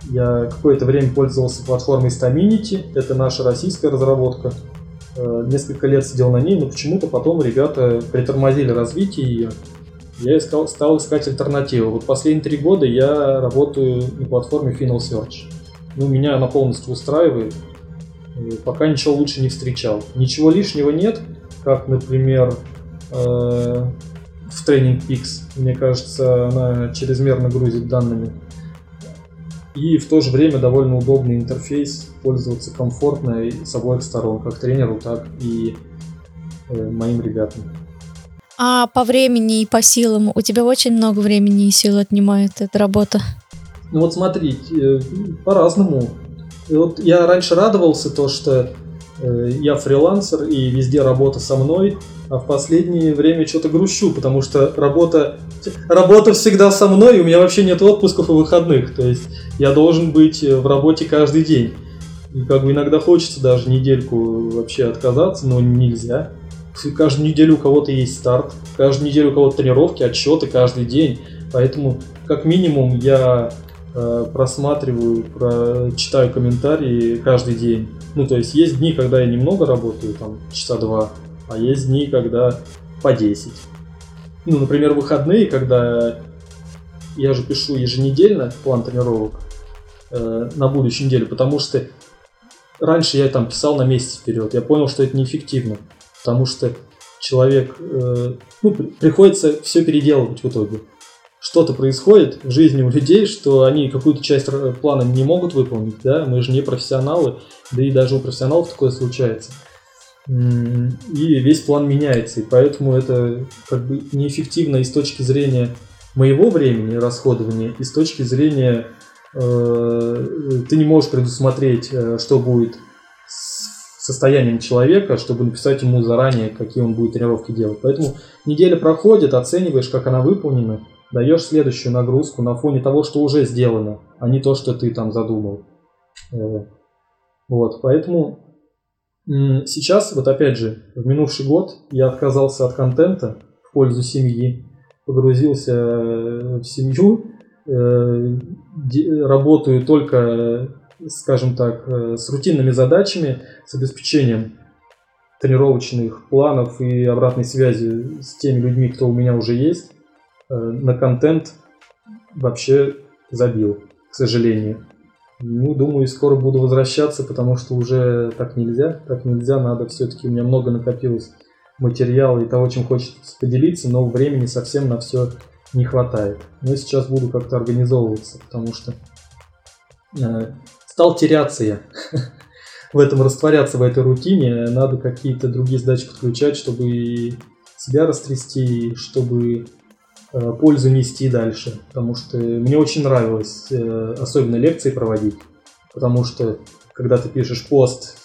Я какое-то время пользовался платформой Staminity, это наша российская разработка. Э, несколько лет сидел на ней, но почему-то потом ребята притормозили развитие ее. Я искал, стал искать альтернативу. Вот последние три года я работаю на платформе Final Search. Ну, меня она полностью устраивает. Пока ничего лучше не встречал. Ничего лишнего нет, как, например, э, в Training Peaks. Мне кажется, она чрезмерно грузит данными. И в то же время довольно удобный интерфейс, пользоваться комфортно и с обоих сторон, как тренеру, так и э, моим ребятам. А по времени и по силам у тебя очень много времени и сил отнимает эта работа? Ну вот смотри, э, по-разному. Вот я раньше радовался то, что э, я фрилансер и везде работа со мной, а в последнее время что-то грущу, потому что работа, работа всегда со мной, у меня вообще нет отпусков и выходных. То есть я должен быть в работе каждый день. И как бы иногда хочется даже недельку вообще отказаться, но нельзя. Каждую неделю у кого-то есть старт, каждую неделю у кого-то тренировки, отчеты каждый день. Поэтому, как минимум, я э, просматриваю, про, читаю комментарии каждый день. Ну, то есть есть дни, когда я немного работаю, там, часа два, а есть дни, когда по 10. Ну, например, выходные, когда я же пишу еженедельно план тренировок э, на будущую неделю, потому что раньше я там писал на месяц вперед. Я понял, что это неэффективно, потому что человек, э, ну, приходится все переделывать в итоге. Что-то происходит в жизни у людей, что они какую-то часть плана не могут выполнить, да, мы же не профессионалы, да и даже у профессионалов такое случается и весь план меняется, и поэтому это как бы неэффективно и с точки зрения моего времени расходования, и с точки зрения э, ты не можешь предусмотреть, э, что будет с состоянием человека, чтобы написать ему заранее, какие он будет тренировки делать. Поэтому неделя проходит, оцениваешь, как она выполнена, даешь следующую нагрузку на фоне того, что уже сделано, а не то, что ты там задумал. Э, вот, поэтому Сейчас, вот опять же, в минувший год я отказался от контента в пользу семьи, погрузился э, в семью, э, работаю только, скажем так, э, с рутинными задачами, с обеспечением тренировочных планов и обратной связи с теми людьми, кто у меня уже есть. На контент вообще забил, к сожалению. Ну, думаю, скоро буду возвращаться, потому что уже так нельзя. Так нельзя, надо все-таки, у меня много накопилось материала и того, чем хочется поделиться, но времени совсем на все не хватает. Но сейчас буду как-то организовываться, потому что э, стал теряться я в этом, растворяться в этой рутине. Надо какие-то другие задачи подключать, чтобы себя растрясти, чтобы пользу нести дальше, потому что мне очень нравилось э, особенно лекции проводить, потому что когда ты пишешь пост,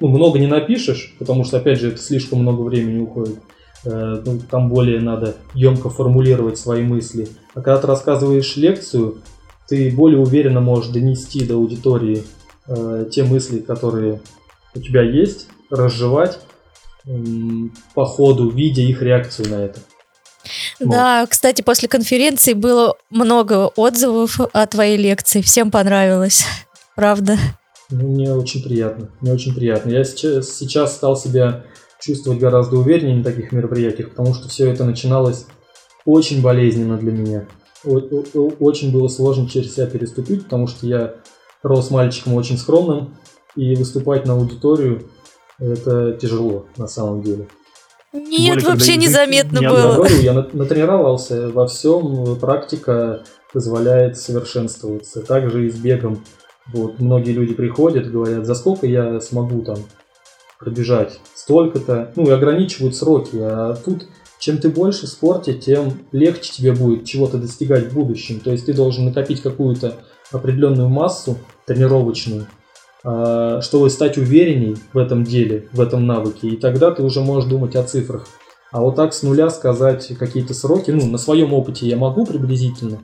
ну, много не напишешь, потому что, опять же, это слишком много времени уходит, э, ну, там более надо емко формулировать свои мысли, а когда ты рассказываешь лекцию, ты более уверенно можешь донести до аудитории те мысли, которые у тебя есть, разжевать по ходу, видя их реакцию на это. Да, кстати, после конференции было много отзывов о твоей лекции. Всем понравилось. Правда. Ну, мне очень приятно. Мне очень приятно. Я сейчас, сейчас стал себя чувствовать гораздо увереннее на таких мероприятиях, потому что все это начиналось очень болезненно для меня. Очень было сложно через себя переступить, потому что я рос мальчиком очень скромным, и выступать на аудиторию это тяжело на самом деле. Нет, более, вообще незаметно было. Говорю, я натренировался во всем, практика позволяет совершенствоваться. Также и с бегом. Вот, многие люди приходят, говорят, за сколько я смогу там пробежать столько-то, ну и ограничивают сроки. А тут чем ты больше в спорте, тем легче тебе будет чего-то достигать в будущем. То есть ты должен накопить какую-то определенную массу тренировочную, чтобы стать уверенней в этом деле, в этом навыке, и тогда ты уже можешь думать о цифрах. А вот так с нуля сказать какие-то сроки, ну, на своем опыте я могу приблизительно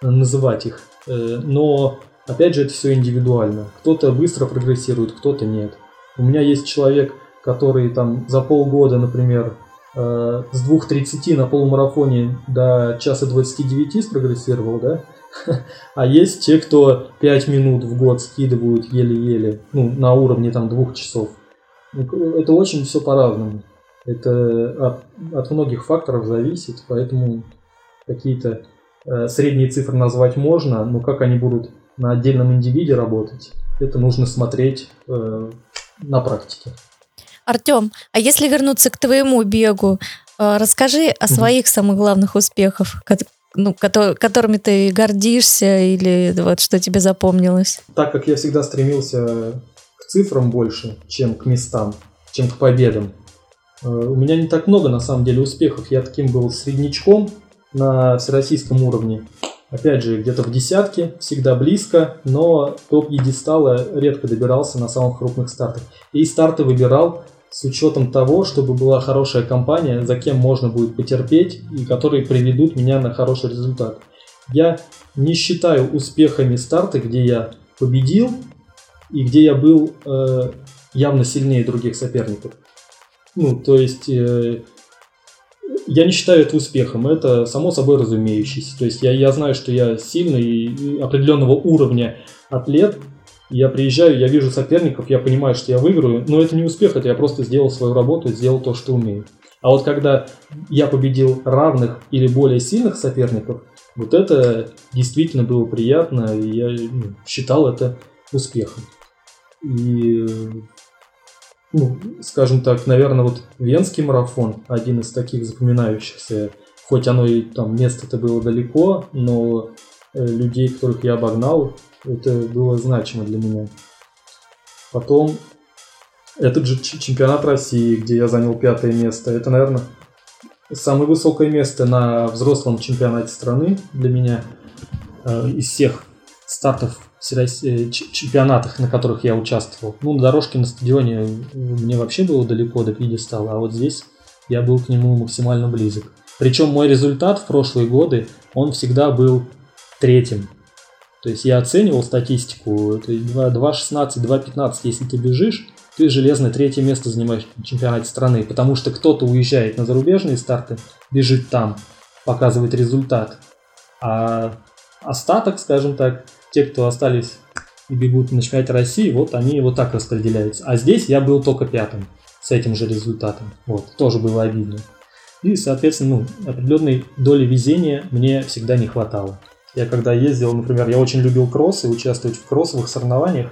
называть их, э, но, опять же, это все индивидуально. Кто-то быстро прогрессирует, кто-то нет. У меня есть человек, который там за полгода, например, э, с 2.30 на полумарафоне до часа 29 спрогрессировал, да? А есть те, кто 5 минут в год скидывают еле-еле, ну, на уровне там двух часов. Это очень все по-разному. Это от, от многих факторов зависит, поэтому какие-то э, средние цифры назвать можно, но как они будут на отдельном индивиде работать, это нужно смотреть э, на практике. Артем, а если вернуться к твоему бегу, э, расскажи о своих самых главных успехах, ну, которыми ты гордишься или вот что тебе запомнилось? Так как я всегда стремился к цифрам больше, чем к местам, чем к победам, э, у меня не так много на самом деле успехов. Я таким был среднячком на всероссийском уровне. Опять же, где-то в десятке, всегда близко, но топ единстала редко добирался на самых крупных стартах. И старты выбирал с учетом того, чтобы была хорошая компания, за кем можно будет потерпеть и которые приведут меня на хороший результат. Я не считаю успехами старты, где я победил и где я был э, явно сильнее других соперников. Ну, то есть э, я не считаю это успехом, это само собой разумеющееся. То есть я, я знаю, что я сильный и определенного уровня атлет, я приезжаю, я вижу соперников, я понимаю, что я выиграю, но это не успех, это я просто сделал свою работу, сделал то, что умею. А вот когда я победил равных или более сильных соперников, вот это действительно было приятно, и я ну, считал это успехом. И, ну, скажем так, наверное, вот Венский марафон, один из таких запоминающихся, хоть оно и там место-то было далеко, но э, людей, которых я обогнал, это было значимо для меня. Потом этот же чемпионат России, где я занял пятое место. Это, наверное, самое высокое место на взрослом чемпионате страны для меня э, из всех стартов э, чемпионатах, на которых я участвовал. Ну, на дорожке на стадионе мне вообще было далеко до пьедестала, а вот здесь я был к нему максимально близок. Причем мой результат в прошлые годы, он всегда был третьим. То есть я оценивал статистику, то есть 2.16, 2.15, если ты бежишь, ты железное третье место занимаешь в чемпионате страны, потому что кто-то уезжает на зарубежные старты, бежит там, показывает результат. А остаток, скажем так, те, кто остались и бегут на чемпионате России, вот они вот так распределяются. А здесь я был только пятым с этим же результатом. Вот, тоже было обидно. И, соответственно, ну, определенной доли везения мне всегда не хватало. Я когда ездил, например, я очень любил кроссы, участвовать в кроссовых соревнованиях.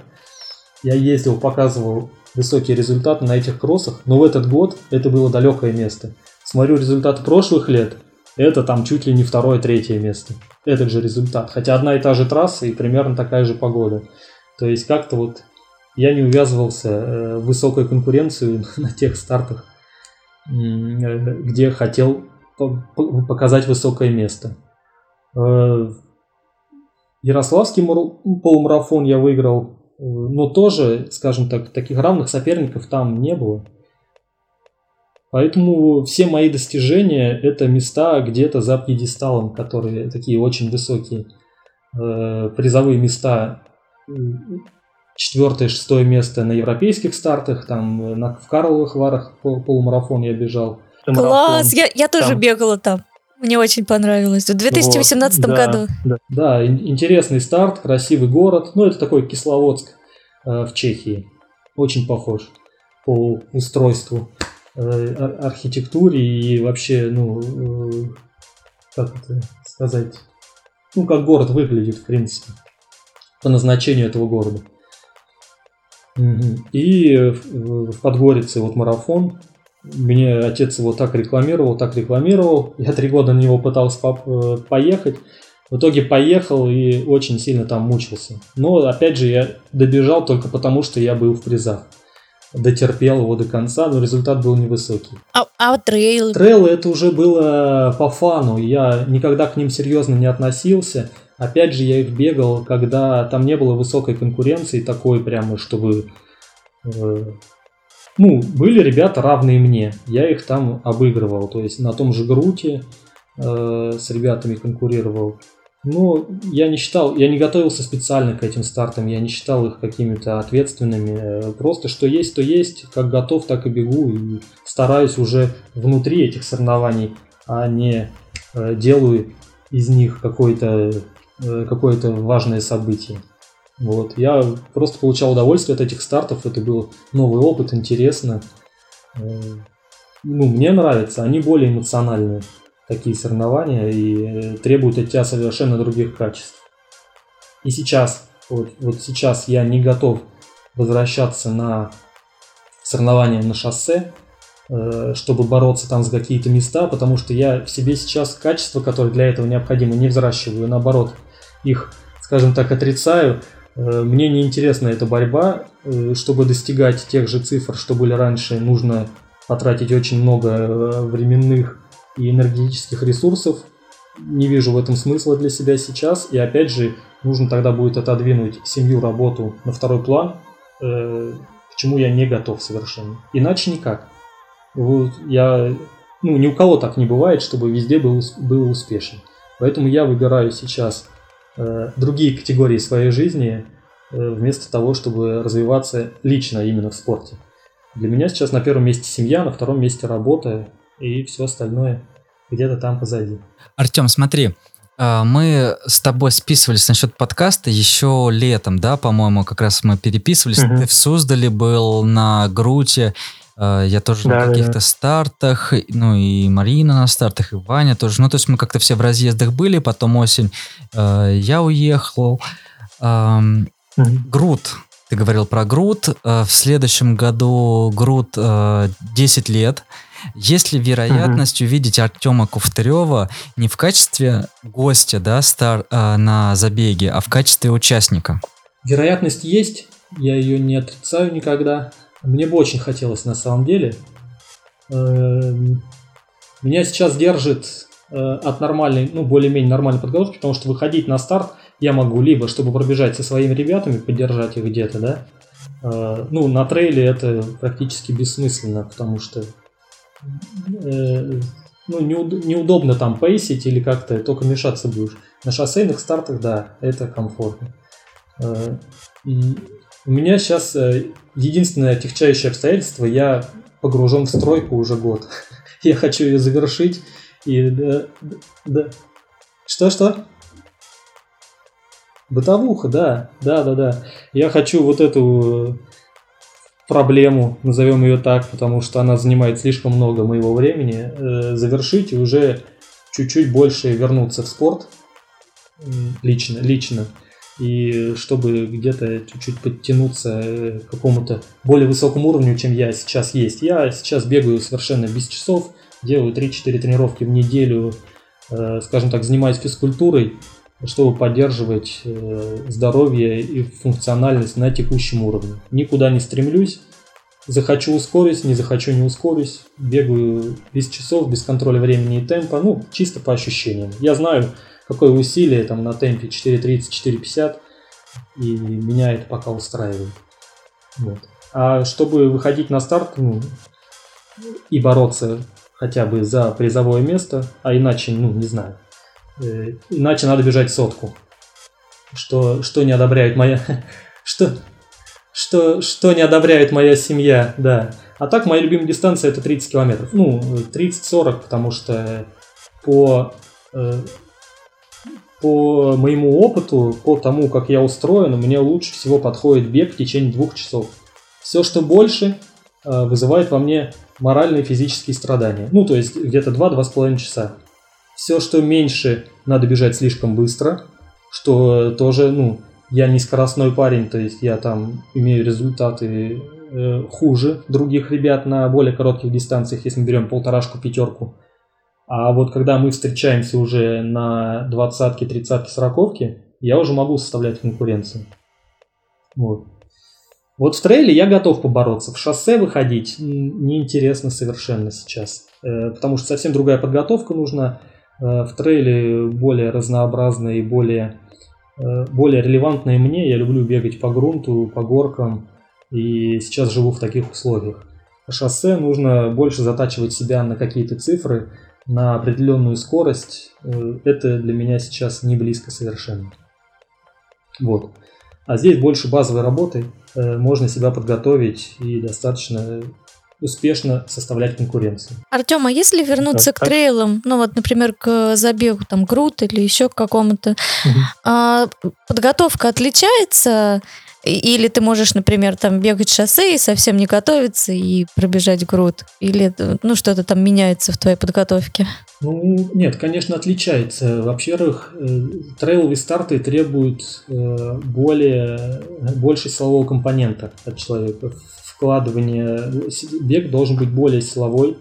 Я ездил, показывал высокие результаты на этих кроссах, но в этот год это было далекое место. Смотрю результаты прошлых лет, это там чуть ли не второе, третье место. Этот же результат. Хотя одна и та же трасса и примерно такая же погода. То есть как-то вот я не увязывался э, в высокую конкуренцию на тех стартах, э, где хотел показать высокое место. Э, Ярославский полумарафон я выиграл, э, но тоже, скажем так, таких равных соперников там не было. Поэтому все мои достижения это места где-то за пьедесталом, которые такие очень высокие. Э, призовые места четвертое, шестое место на европейских стартах, там на, в Карловых Варах полумарафон я бежал. Класс, я, я тоже там. бегала там. Мне очень понравилось. В 2018 вот, году. Да, да, интересный старт, красивый город. Ну, это такой Кисловодск э, в Чехии. Очень похож по устройству, э, архитектуре и вообще, ну, э, как это сказать, ну, как город выглядит, в принципе, по назначению этого города. И в Подгорице вот марафон мне отец его так рекламировал, так рекламировал. Я три года на него пытался э, поехать. В итоге поехал и очень сильно там мучился. Но опять же я добежал только потому, что я был в призах. Дотерпел его до конца, но результат был невысокий. А, а трейлы? Трейлы это уже было по фану. Я никогда к ним серьезно не относился. Опять же, я их бегал, когда там не было высокой конкуренции, такой прямо, чтобы... Э, ну, были ребята равные мне, я их там обыгрывал, то есть на том же Груте э, с ребятами конкурировал. Ну, я не считал, я не готовился специально к этим стартам, я не считал их какими-то ответственными. Э, просто что есть, то есть, как готов, так и бегу. И стараюсь уже внутри этих соревнований, а не э, делаю из них какое-то э, какое важное событие. Вот. Я просто получал удовольствие от этих стартов, это был новый опыт, интересно. Ну, мне нравится, они более эмоциональные такие соревнования и э, требуют от тебя совершенно других качеств. И сейчас, вот, вот сейчас я не готов возвращаться на соревнования на шоссе, э, чтобы бороться там за какие-то места, потому что я в себе сейчас качества, которые для этого необходимы, не взращиваю, наоборот, их, скажем так, отрицаю. Э, мне не интересна эта борьба, чтобы достигать тех же цифр, что были раньше, нужно потратить очень много временных и энергетических ресурсов. Не вижу в этом смысла для себя сейчас. И опять же, нужно тогда будет отодвинуть семью, работу на второй план, э, к чему я не готов совершенно. Иначе никак. Вот я, ну, ни у кого так не бывает, чтобы везде был, был успешен. Поэтому я выбираю сейчас э, другие категории своей жизни э, вместо того, чтобы развиваться лично именно в спорте. Для меня сейчас на первом месте семья, на втором месте работа, и все остальное где-то там позади. Артем, смотри, а, мы с тобой списывались насчет подкаста еще летом, да, по-моему, как раз мы переписывались. Угу. Ты в Суздале был на Груте, я тоже да, на каких-то да. стартах, ну и Марина на стартах, и Ваня тоже. Ну, то есть мы как-то все в разъездах были, потом осень а, я уехал. Угу. Грут, ты говорил про Грут. В следующем году Грут 10 лет. Есть ли вероятность угу. увидеть Артема Ковтарева не в качестве гостя да, стар, э, на забеге, а в качестве участника? Вероятность есть, я ее не отрицаю никогда. Мне бы очень хотелось на самом деле. Э, меня сейчас держит э, от нормальной, ну, более-менее нормальной подготовки, потому что выходить на старт я могу либо, чтобы пробежать со своими ребятами, поддержать их где-то, да, э, ну, на трейле это практически бессмысленно, потому что э, ну, неудобно там пейсить или как-то, только мешаться будешь. На шоссейных стартах, да, это комфортно. У меня сейчас э, единственное отягчающее обстоятельство, я погружен в стройку уже год. я хочу ее завершить. И да, да. Что-что? Бытовуха, да, да, да, да. Я хочу вот эту проблему, назовем ее так, потому что она занимает слишком много моего времени, э, завершить и уже чуть-чуть больше вернуться в спорт лично, лично. И чтобы где-то чуть-чуть подтянуться э, к какому-то более высокому уровню, чем я сейчас есть. Я сейчас бегаю совершенно без часов, делаю 3-4 тренировки в неделю, э, скажем так, занимаюсь физкультурой, чтобы поддерживать э, здоровье и функциональность на текущем уровне. Никуда не стремлюсь. Захочу ускорюсь, не захочу не ускорюсь. Бегаю без часов, без контроля времени и темпа, ну, чисто по ощущениям. Я знаю, какое усилие там на темпе 4.30, 4.50, и меня это пока устраивает. Вот. А чтобы выходить на старт ну, и бороться хотя бы за призовое место, а иначе, ну, не знаю, Э, иначе надо бежать сотку. Что, что не одобряет моя... Что, что, что не одобряет моя семья, да. А так, моя любимая дистанция это 30 километров. Ну, 30-40, потому что по, э, по моему опыту, по тому, как я устроен, мне лучше всего подходит бег в течение двух часов. Все, что больше, э, вызывает во мне моральные и физические страдания. Ну, то есть где-то 2-2,5 часа. Все, что меньше, надо бежать слишком быстро, что тоже, ну, я не скоростной парень, то есть я там имею результаты э, хуже других ребят на более коротких дистанциях, если мы берем полторашку, пятерку. А вот когда мы встречаемся уже на двадцатке, тридцатке, сороковке, я уже могу составлять конкуренцию. Вот. Вот в трейле я готов побороться. В шоссе выходить неинтересно совершенно сейчас. Э, потому что совсем другая подготовка нужна. Э, в трейле более разнообразная и более э, более релевантные мне. Я люблю бегать по грунту, по горкам, и сейчас живу в таких условиях. По шоссе нужно больше затачивать себя на какие-то цифры, на определенную скорость. Э, это для меня сейчас не близко совершенно. Вот. А здесь больше базовой работы. Э, можно себя подготовить и достаточно успешно составлять конкуренцию. Артем, а если вернуться так, к трейлам, ну вот, например, к забегу, там, груд или еще к какому-то, а, подготовка отличается или ты можешь, например, там бегать шоссе и совсем не готовиться и пробежать груд? Или ну, что-то там меняется в твоей подготовке? Ну, нет, конечно, отличается. Во-первых, э, трейловые старты требуют э, более, больше силового компонента от человека. Вкладывание, бег должен быть более силовой.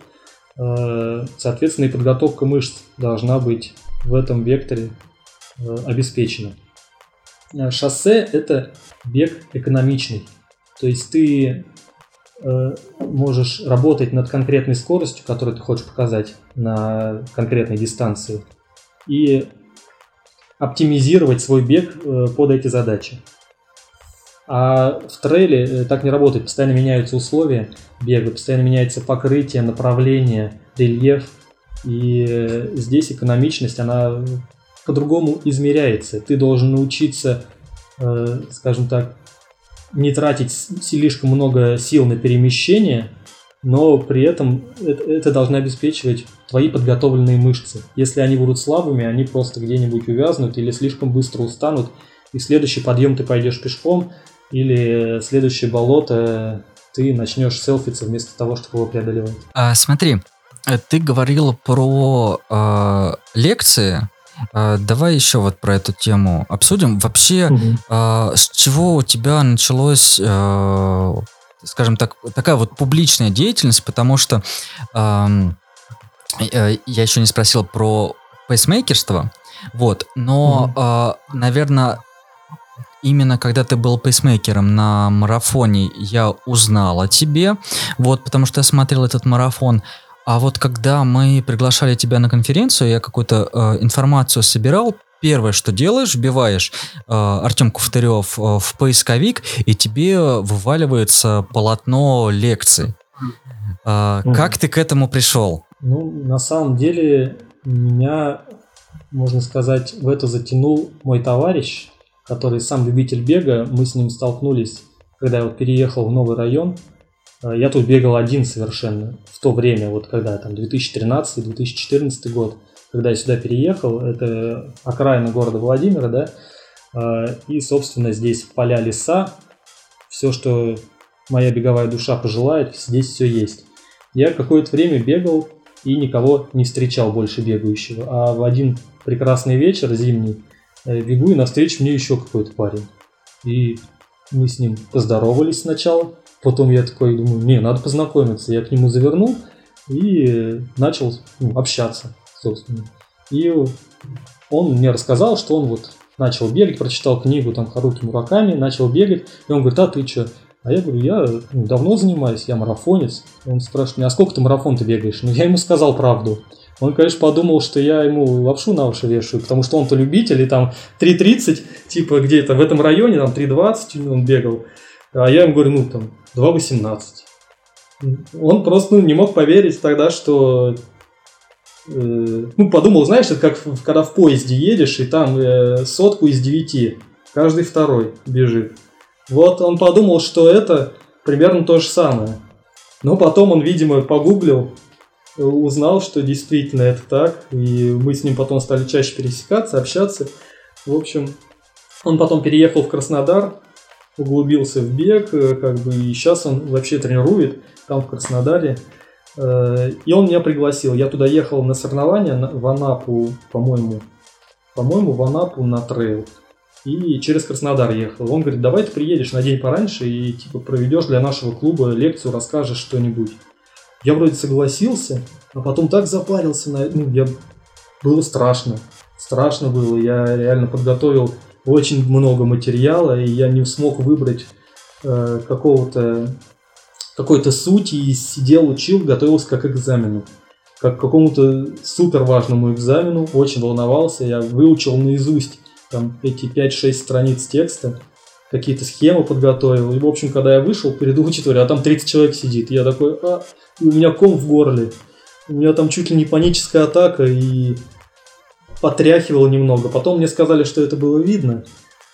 Э, соответственно, и подготовка мышц должна быть в этом векторе обеспечена. Шоссе – это бег экономичный. То есть ты э, можешь работать над конкретной скоростью, которую ты хочешь показать на конкретной дистанции, и оптимизировать свой бег э, под эти задачи. А в трейле э, так не работает, постоянно меняются условия бега, постоянно меняется покрытие, направление, рельеф. И здесь экономичность, она по-другому измеряется. Ты должен научиться скажем так, не тратить слишком много сил на перемещение, но при этом это, это должно обеспечивать твои подготовленные мышцы. Если они будут слабыми, они просто где-нибудь увязнут или слишком быстро устанут, и следующий подъем ты пойдешь пешком, или следующее болото ты начнешь селфиться вместо того, чтобы его преодолевать. А, смотри, э, ты говорил про э, лекции, а, давай еще вот про эту тему обсудим. Вообще, угу. а, с чего у тебя началось, а, скажем так, такая вот публичная деятельность, потому что а, я еще не спросил про пейсмейкерство, вот, но, угу. а, наверное, именно когда ты был пейсмейкером на марафоне, я узнал о тебе, вот, потому что я смотрел этот марафон. А вот когда мы приглашали тебя на конференцию, я какую-то э, информацию собирал, первое, что делаешь, вбиваешь э, Артем Куфтарев э, в поисковик, и тебе вываливается полотно лекций. Э, угу. Как ты к этому пришел? Ну, на самом деле, меня, можно сказать, в это затянул мой товарищ, который сам любитель бега. Мы с ним столкнулись, когда я вот переехал в новый район я тут бегал один совершенно в то время, вот когда там 2013-2014 год, когда я сюда переехал, это окраина города Владимира, да, э, и, собственно, здесь поля, леса, все, что моя беговая душа пожелает, здесь все есть. Я какое-то время бегал и никого не встречал больше бегающего, а в один прекрасный вечер зимний э, бегу и навстречу мне еще какой-то парень. И мы с ним поздоровались сначала, Потом я такой думаю, не, надо познакомиться. Я к нему завернул и начал ну, общаться, собственно. И он мне рассказал, что он вот начал бегать, прочитал книгу там Харуки Мураками, начал бегать. И он говорит, а ты что? А я говорю, я ну, давно занимаюсь, я марафонец. Он спрашивает а сколько ты марафон ты бегаешь? Ну, я ему сказал правду. Он, конечно, подумал, что я ему лапшу на уши вешаю, потому что он-то любитель, и там 3.30, типа где-то в этом районе, там 3.20 он бегал. А я ему говорю, ну там 2.18. Он просто ну, не мог поверить тогда, что... Э, ну, подумал, знаешь, это как когда в поезде едешь, и там э, сотку из девяти, каждый второй бежит. Вот он подумал, что это примерно то же самое. Но потом он, видимо, погуглил, узнал, что действительно это так, и мы с ним потом стали чаще пересекаться, общаться. В общем, он потом переехал в Краснодар, углубился в бег, э, как бы, и сейчас он вообще тренирует там в Краснодаре. Э, и он меня пригласил. Я туда ехал на соревнования в Анапу, по-моему, по-моему, в Анапу на трейл. И через Краснодар ехал. Он говорит, давай ты приедешь на день пораньше и типа проведешь для нашего клуба лекцию, расскажешь что-нибудь. Я вроде согласился, а потом так запарился, на... ну, я... было страшно. Страшно было. Я реально подготовил очень много материала, и я не смог выбрать э, какого-то какой-то сути и сидел, учил, готовился как к экзамену. Как к какому-то супер важному экзамену, очень волновался, я выучил наизусть там эти 5-6 страниц текста, какие-то схемы подготовил. И, в общем, когда я вышел перед аудиторией, а там 30 человек сидит, я такой, а, и у меня ком в горле. У меня там чуть ли не паническая атака, и потряхивал немного. Потом мне сказали, что это было видно.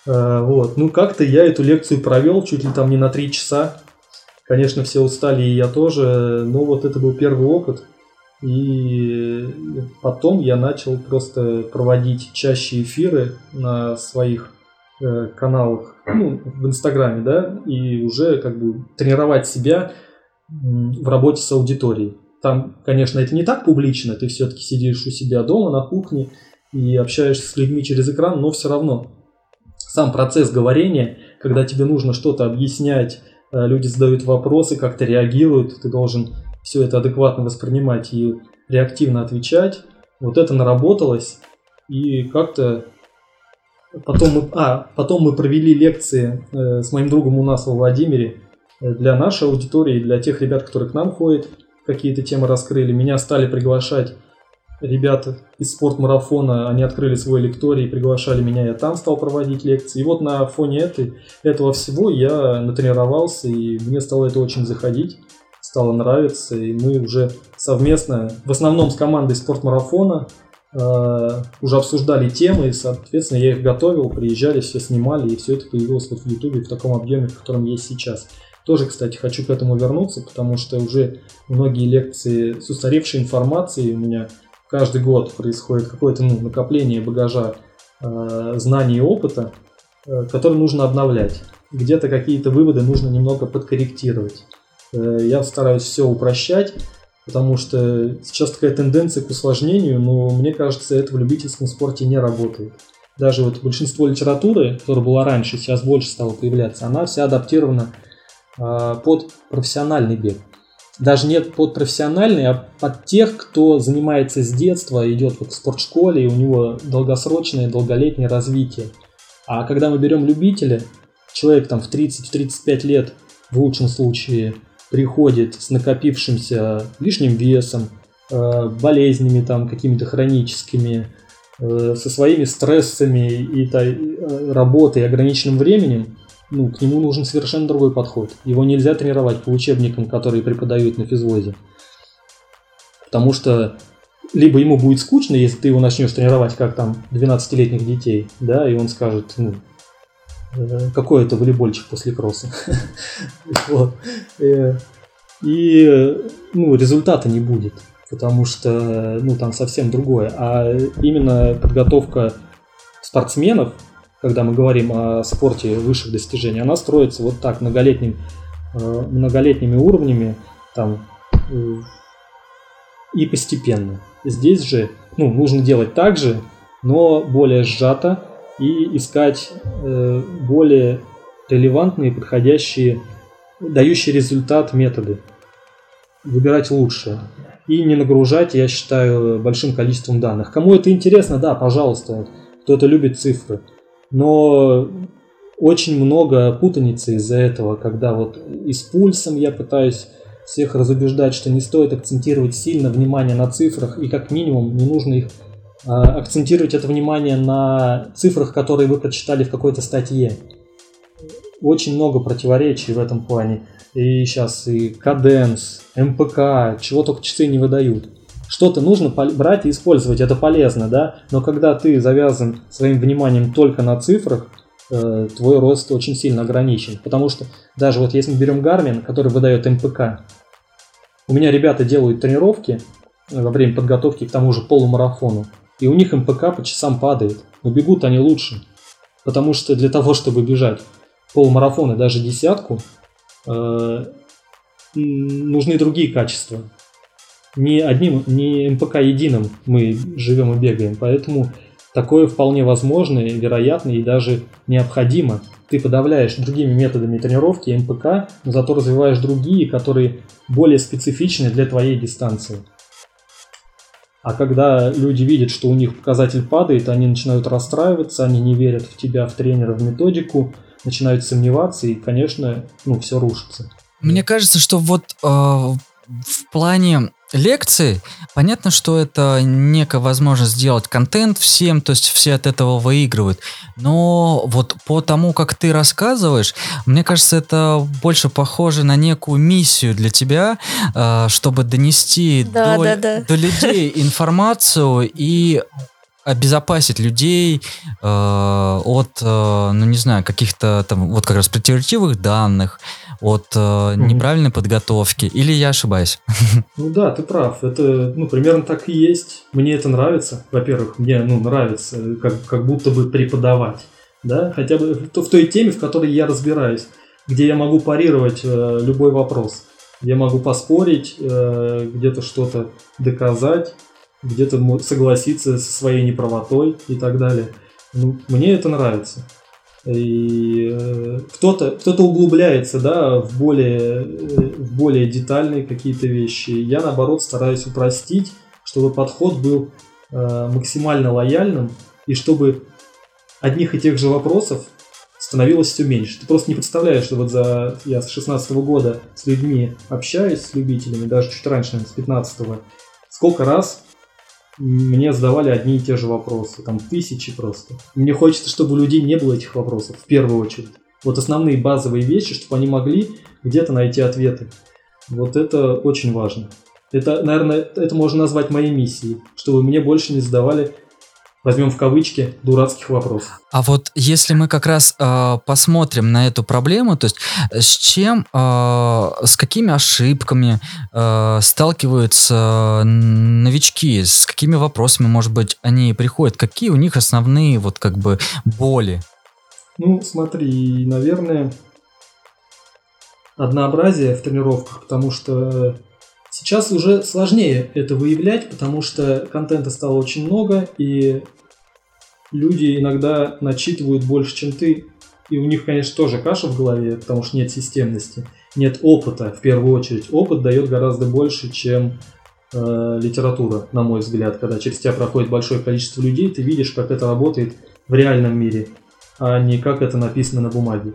А, вот. Ну, как-то я эту лекцию провел чуть ли там не на 3 часа. Конечно, все устали, и я тоже. Но вот это был первый опыт. И потом я начал просто проводить чаще эфиры на своих э, каналах, ну, в Инстаграме, да, и уже как бы тренировать себя в работе с аудиторией. Там, конечно, это не так публично, ты все-таки сидишь у себя дома на кухне и общаешься с людьми через экран, но все равно сам процесс говорения, когда тебе нужно что-то объяснять, э, люди задают вопросы, как-то реагируют, ты должен все это адекватно воспринимать и реактивно отвечать. Вот это наработалось, и как-то потом мы, а, потом мы провели лекции э, с моим другом у нас во Владимире э, для нашей аудитории, для тех ребят, которые к нам ходят, какие-то темы раскрыли. Меня стали приглашать ребята из спортмарафона, они открыли свой лекторий, приглашали меня, я там стал проводить лекции. И вот на фоне этой, этого всего я натренировался, и мне стало это очень заходить стало нравиться, и мы уже совместно, в основном с командой спортмарафона, э, уже обсуждали темы, и, соответственно, я их готовил, приезжали, все снимали, и все это появилось вот в Ютубе в таком объеме, в котором есть сейчас. Тоже, кстати, хочу к этому вернуться, потому что уже многие лекции с устаревшей информацией у меня каждый год происходит какое-то ну, накопление багажа э, знаний и опыта, э, который нужно обновлять. Где-то какие-то выводы нужно немного подкорректировать. Э, я стараюсь все упрощать, потому что сейчас такая тенденция к усложнению, но мне кажется, это в любительском спорте не работает. Даже вот большинство литературы, которая была раньше, сейчас больше стала появляться, она вся адаптирована а, под профессиональный бег. Даже нет под профессиональный, а под тех, кто занимается с детства, идет вот в спортшколе, и у него долгосрочное, долголетнее развитие. А когда мы берем любителя, человек там в 30-35 лет в лучшем случае приходит с накопившимся лишним весом, э, болезнями там какими-то хроническими, э, со своими стрессами и э, работой и ограниченным временем, ну, к нему нужен совершенно другой подход. Его нельзя тренировать по учебникам, которые преподают на физвозе. Потому что либо ему будет скучно, если ты его начнешь тренировать, как там 12-летних детей, да, и он скажет, ну, Э, какой это волейбольчик после кросса. Э, и ну, результата не будет, потому что ну, там совсем другое. А именно подготовка спортсменов, когда мы говорим о спорте высших достижений, она строится вот так, многолетним, э, многолетними уровнями там, и постепенно. Здесь же ну, нужно делать так же, но более сжато, и искать э, более релевантные, подходящие, дающие результат методы. Выбирать лучшее. И не нагружать, я считаю, большим количеством данных. Кому это интересно, да, пожалуйста. Кто-то любит цифры. Но очень много путаницы из-за этого, когда вот и с пульсом я пытаюсь всех разубеждать, что не стоит акцентировать сильно внимание на цифрах, и как минимум не нужно их а, акцентировать это внимание на цифрах, которые вы прочитали в какой-то статье. Очень много противоречий в этом плане. И сейчас и каденс, МПК, чего только часы не выдают. Что-то нужно брать и использовать, это полезно, да? Но когда ты завязан своим вниманием только на цифрах, э, твой рост очень сильно ограничен. Потому что даже вот если мы берем Garmin, который выдает МПК, у меня ребята делают тренировки во время подготовки к тому же полумарафону и у них МПК по часам падает, но бегут они лучше. Потому что для того, чтобы бежать полумарафон и даже десятку, э, нужны другие качества. Не одним, не МПК единым мы живем и бегаем, поэтому такое вполне возможно, вероятно и даже необходимо. Ты подавляешь другими методами тренировки МПК, но зато развиваешь другие, которые более специфичны для твоей дистанции. А когда люди видят, что у них показатель падает, они начинают расстраиваться, они не верят в тебя, в тренера, в методику, начинают сомневаться, и, конечно, ну, все рушится. Мне кажется, что вот э, в плане лекции, понятно, что это некая возможность сделать контент всем, то есть все от этого выигрывают. Но вот по тому, как ты рассказываешь, мне кажется, это больше похоже на некую миссию для тебя, э, чтобы донести Да, до, да, да. до людей информацию и обезопасить людей э, от, э, ну не знаю, каких-то там вот как раз противоречивых данных, от э, неправильной подготовки. Или я ошибаюсь? Ну да, ты прав. Это, ну, примерно так и есть. Мне это нравится. Во-первых, мне, ну, нравится, как, как будто бы преподавать. Да, хотя бы в, в той теме, в которой я разбираюсь, где я могу парировать э, любой вопрос. Я могу поспорить, э, где-то что-то доказать, где-то согласиться со своей неправотой и так далее. Ну, мне это нравится. И э, кто-то кто углубляется, да, в более, э, в более детальные какие-то вещи. Я, наоборот, стараюсь упростить, чтобы подход был э, максимально лояльным, и чтобы одних и тех же вопросов становилось все меньше. Ты просто не представляешь, что вот за я с 16 года с людьми общаюсь, с любителями, даже чуть раньше, наверное, с 15 сколько раз мне задавали одни и те же вопросы, там тысячи просто. Мне хочется, чтобы у людей не было этих вопросов, в первую очередь. Вот основные базовые вещи, чтобы они могли где-то найти ответы. Вот это очень важно. Это, наверное, это можно назвать моей миссией, чтобы мне больше не задавали, возьмем в кавычки, дурацких вопросов. А вот если мы как раз э, посмотрим на эту проблему, то есть э, с чем, э, с какими ошибками э, сталкиваются новички, с какими вопросами, может быть, они приходят, какие у них основные вот как бы боли? Ну, смотри, наверное, однообразие в тренировках, потому что сейчас уже сложнее это выявлять, потому что контента стало очень много, и люди иногда начитывают больше, чем ты, и у них, конечно, тоже каша в голове, потому что нет системности, нет опыта, в первую очередь. Опыт дает гораздо больше, чем э, литература, на мой взгляд. Когда через тебя проходит большое количество людей, ты видишь, как это работает в реальном мире, а не как это написано на бумаге.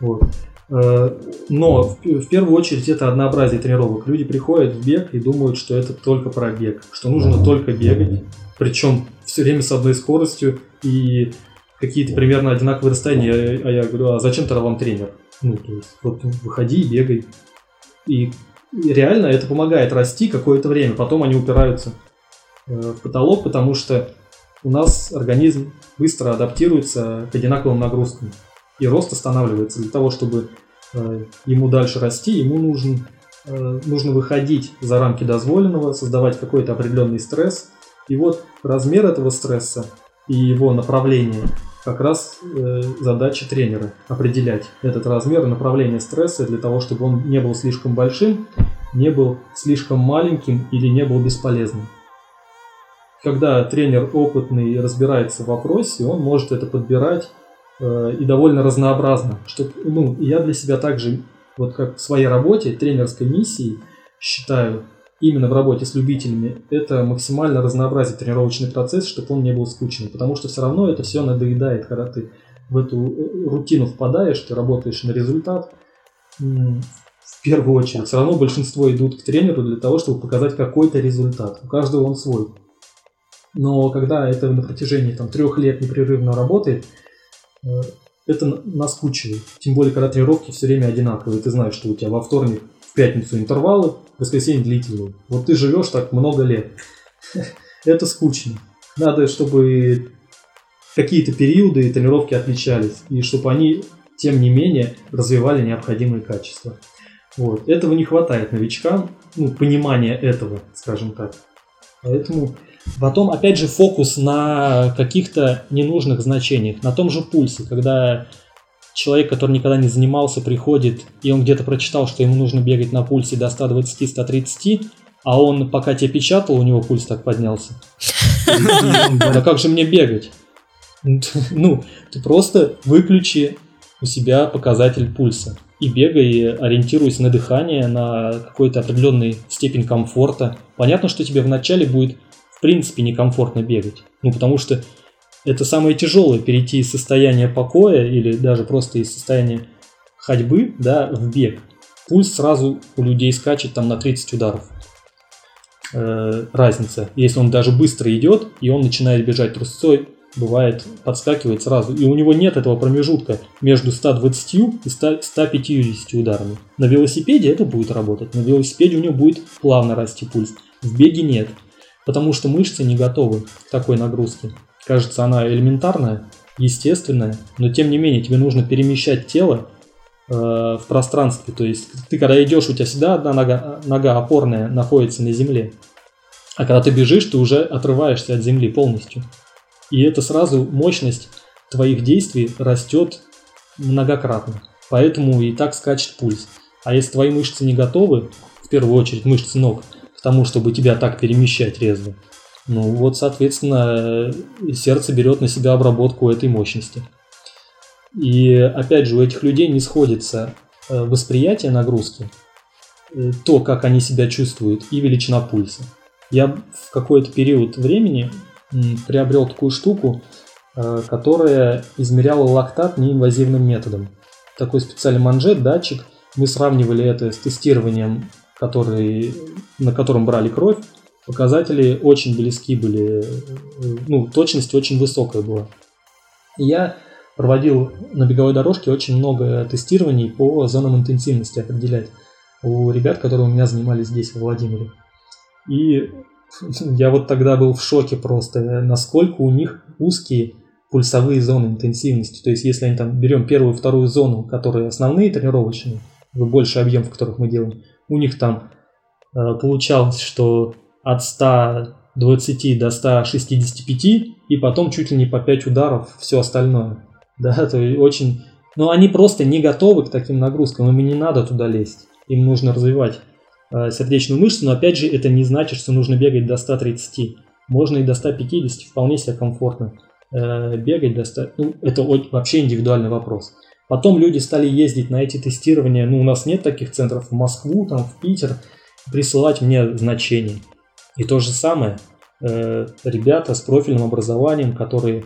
Вот. Э, Но в, первую очередь это однообразие тренировок. Люди приходят в бег и думают, что это только про бег, что нужно только бегать, причем все время с одной скоростью и какие-то примерно одинаковые расстояния. А я говорю, а зачем тогда вам тренер? Ну, то есть, вот выходи и бегай. И и реально это помогает расти какое-то время. Потом они упираются э, в потолок, потому что у нас организм быстро адаптируется к одинаковым нагрузкам. И рост останавливается. Для того, чтобы э, ему дальше расти, ему нужен, э, нужно выходить за рамки дозволенного, создавать какой-то определенный стресс. И вот размер этого стресса и его направление как раз э, задача тренера определять этот размер и направление стресса для того, чтобы он не был слишком большим, не был слишком маленьким или не был бесполезным. Когда тренер опытный разбирается в вопросе, он может это подбирать и довольно разнообразно. Что, ну, я для себя также, вот как в своей работе, тренерской миссии, считаю, именно в работе с любителями, это максимально разнообразить тренировочный процесс, чтобы он не был скучным. Потому что все равно это все надоедает, когда ты в эту э, рутину впадаешь, ты работаешь на результат. В первую очередь, все равно большинство идут к тренеру для того, чтобы показать какой-то результат. У каждого он свой. Но когда это на протяжении там, трех лет непрерывно работает, э, это на- наскучивает. Тем более, когда тренировки все время одинаковые. Ты знаешь, что у тебя во вторник, в пятницу интервалы, в воскресенье длительные. Вот ты живешь так много лет. Это скучно. Надо, чтобы какие-то периоды и тренировки отличались. И чтобы они, тем не менее, развивали необходимые качества. Вот. Этого не хватает новичкам, ну, понимания этого, скажем так. Поэтому потом, опять же, фокус на каких-то ненужных значениях, на том же пульсе, когда человек, который никогда не занимался, приходит, и он где-то прочитал, что ему нужно бегать на пульсе до 120-130, а он пока тебя печатал, у него пульс так поднялся. Да как же мне бегать? Ну, ты просто выключи у себя показатель пульса и бегай, ориентируясь на дыхание, на какой-то определенный степень комфорта. Понятно, что тебе вначале будет в принципе некомфортно бегать. Ну, потому что это самое тяжелое, перейти из состояния покоя или даже просто из состояния ходьбы, да, в бег. Пульс сразу у людей скачет там на 30 ударов. э, разница. Если он даже быстро идет, и он начинает бежать трусцой, бывает, подскакивает сразу. И у него нет этого промежутка между 120 и 100, 150 ударами. На велосипеде это будет работать. На велосипеде у него будет плавно расти пульс. В беге нет. Потому что мышцы не готовы к такой нагрузке. Кажется, она элементарная, естественная, но тем не менее тебе нужно перемещать тело э, в пространстве. То есть ты когда идешь, у тебя всегда одна нога, нога опорная находится на земле. А когда ты бежишь, ты уже отрываешься от земли полностью. И это сразу мощность твоих действий растет многократно. Поэтому и так скачет пульс. А если твои мышцы не готовы, в первую очередь мышцы ног, к тому, чтобы тебя так перемещать резво, ну вот, соответственно, сердце берет на себя обработку этой мощности. И опять же, у этих людей не сходится э, восприятие нагрузки, э, то, как они себя чувствуют, и величина пульса. Я в какой-то период времени приобрел такую штуку, э, которая измеряла лактат неинвазивным методом. Такой специальный манжет, датчик. Мы сравнивали это с тестированием, который, на котором брали кровь. Показатели очень близки были, э, ну, точность очень высокая была. я проводил на беговой дорожке очень много тестирований по зонам интенсивности определять у ребят, которые у меня занимались здесь, в Владимире. И я вот тогда был в шоке просто, насколько у них узкие пульсовые зоны интенсивности. То есть, если они там берем первую вторую зону, которые основные тренировочные, больше объем, в которых мы делаем, у них там получалось, что от 120 до 165, и потом чуть ли не по 5 ударов все остальное. Да, то есть очень... Но они просто не готовы к таким нагрузкам, им не надо туда лезть. Им нужно развивать Э, сердечную мышцу, но опять же это не значит, что нужно бегать до 130. Можно и до 150 вполне себе комфортно э, бегать до 100. Ну, это вообще индивидуальный вопрос. Потом люди стали ездить на эти тестирования. Ну, у нас нет таких центров в Москву, там, в Питер, присылать мне значения. И то же самое. Э, ребята с профильным образованием, которые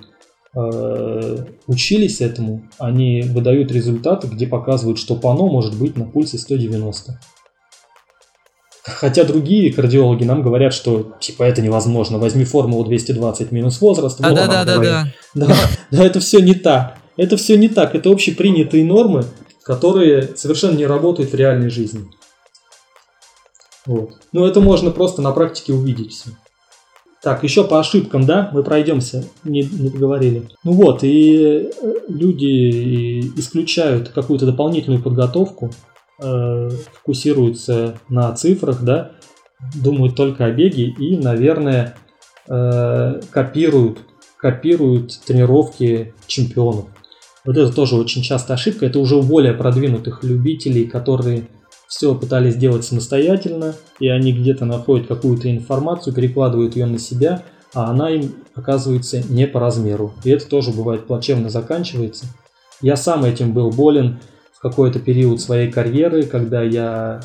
учились этому, они выдают результаты, где показывают, что пано может быть на пульсе 190. Хотя другие кардиологи нам говорят, что типа это невозможно. Возьми формулу 220 минус возраст. Да, да, да, да, да. Да, да, это все не так. Это все не так. Это общепринятые нормы, которые совершенно не работают в реальной жизни. Вот. Ну, это можно просто на практике увидеть все. Так, еще по ошибкам, да, мы пройдемся, не, не поговорили. Ну вот, и э, люди исключают какую-то дополнительную подготовку, э, фокусируются на цифрах, да, думают только о беге и, наверное, э, копируют, копируют тренировки чемпионов. Вот это тоже очень часто ошибка. Это уже у более продвинутых любителей, которые все пытались сделать самостоятельно, и они где-то находят какую-то информацию, перекладывают ее на себя, а она им оказывается не по размеру. И это тоже бывает плачевно заканчивается. Я сам этим был болен какой-то период своей карьеры, когда я,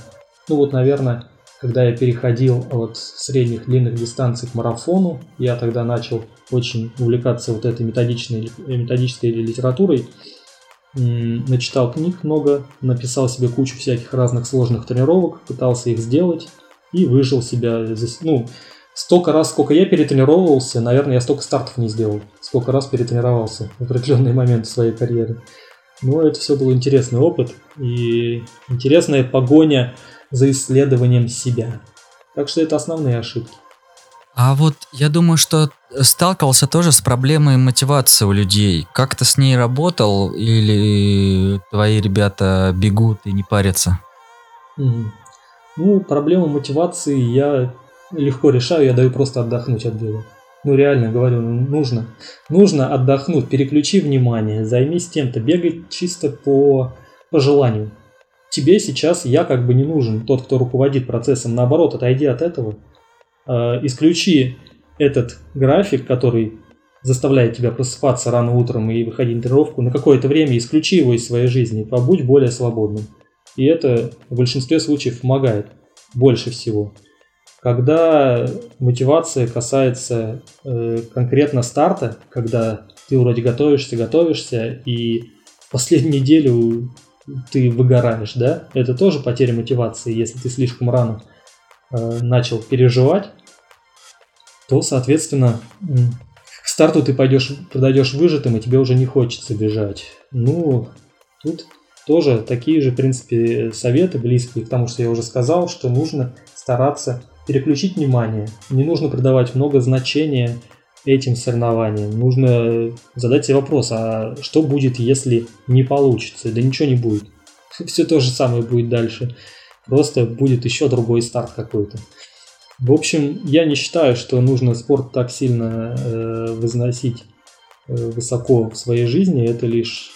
ну вот, наверное, когда я переходил от средних длинных дистанций к марафону, я тогда начал очень увлекаться вот этой методичной, методической литературой, начитал книг много, написал себе кучу всяких разных сложных тренировок, пытался их сделать и выжил себя. Ну, столько раз, сколько я перетренировывался, наверное, я столько стартов не сделал, сколько раз перетренировался в определенный момент своей карьере. Но это все был интересный опыт и интересная погоня за исследованием себя. Так что это основные ошибки. А вот я думаю, что сталкивался тоже с проблемой мотивации у людей. Как ты с ней работал или твои ребята бегут и не парятся? Ну, проблему мотивации я легко решаю, я даю просто отдохнуть от бега. Ну реально говорю, ну, нужно. Нужно отдохнуть, переключи внимание, займись тем-то, бегай чисто по, по желанию. Тебе сейчас я как бы не нужен, тот, кто руководит процессом. Наоборот, отойди от этого. Э, исключи этот график, который заставляет тебя просыпаться рано утром и выходить на тренировку, на какое-то время исключи его из своей жизни, побудь более свободным. И это в большинстве случаев помогает больше всего. Когда мотивация касается э, конкретно старта, когда ты вроде готовишься, готовишься, и в последнюю неделю ты выгораешь, да, это тоже потеря мотивации, если ты слишком рано начал переживать, то, соответственно, к старту ты пойдешь, подойдешь выжатым, и тебе уже не хочется бежать. Ну, тут тоже такие же, в принципе, советы близкие к тому, что я уже сказал, что нужно стараться переключить внимание. Не нужно придавать много значения этим соревнованиям. Нужно задать себе вопрос, а что будет, если не получится? Да ничего не будет. Все то же самое будет дальше. Просто будет еще другой старт какой-то. В общем, я не считаю, что нужно спорт так сильно э, возносить э, высоко в своей жизни. Это лишь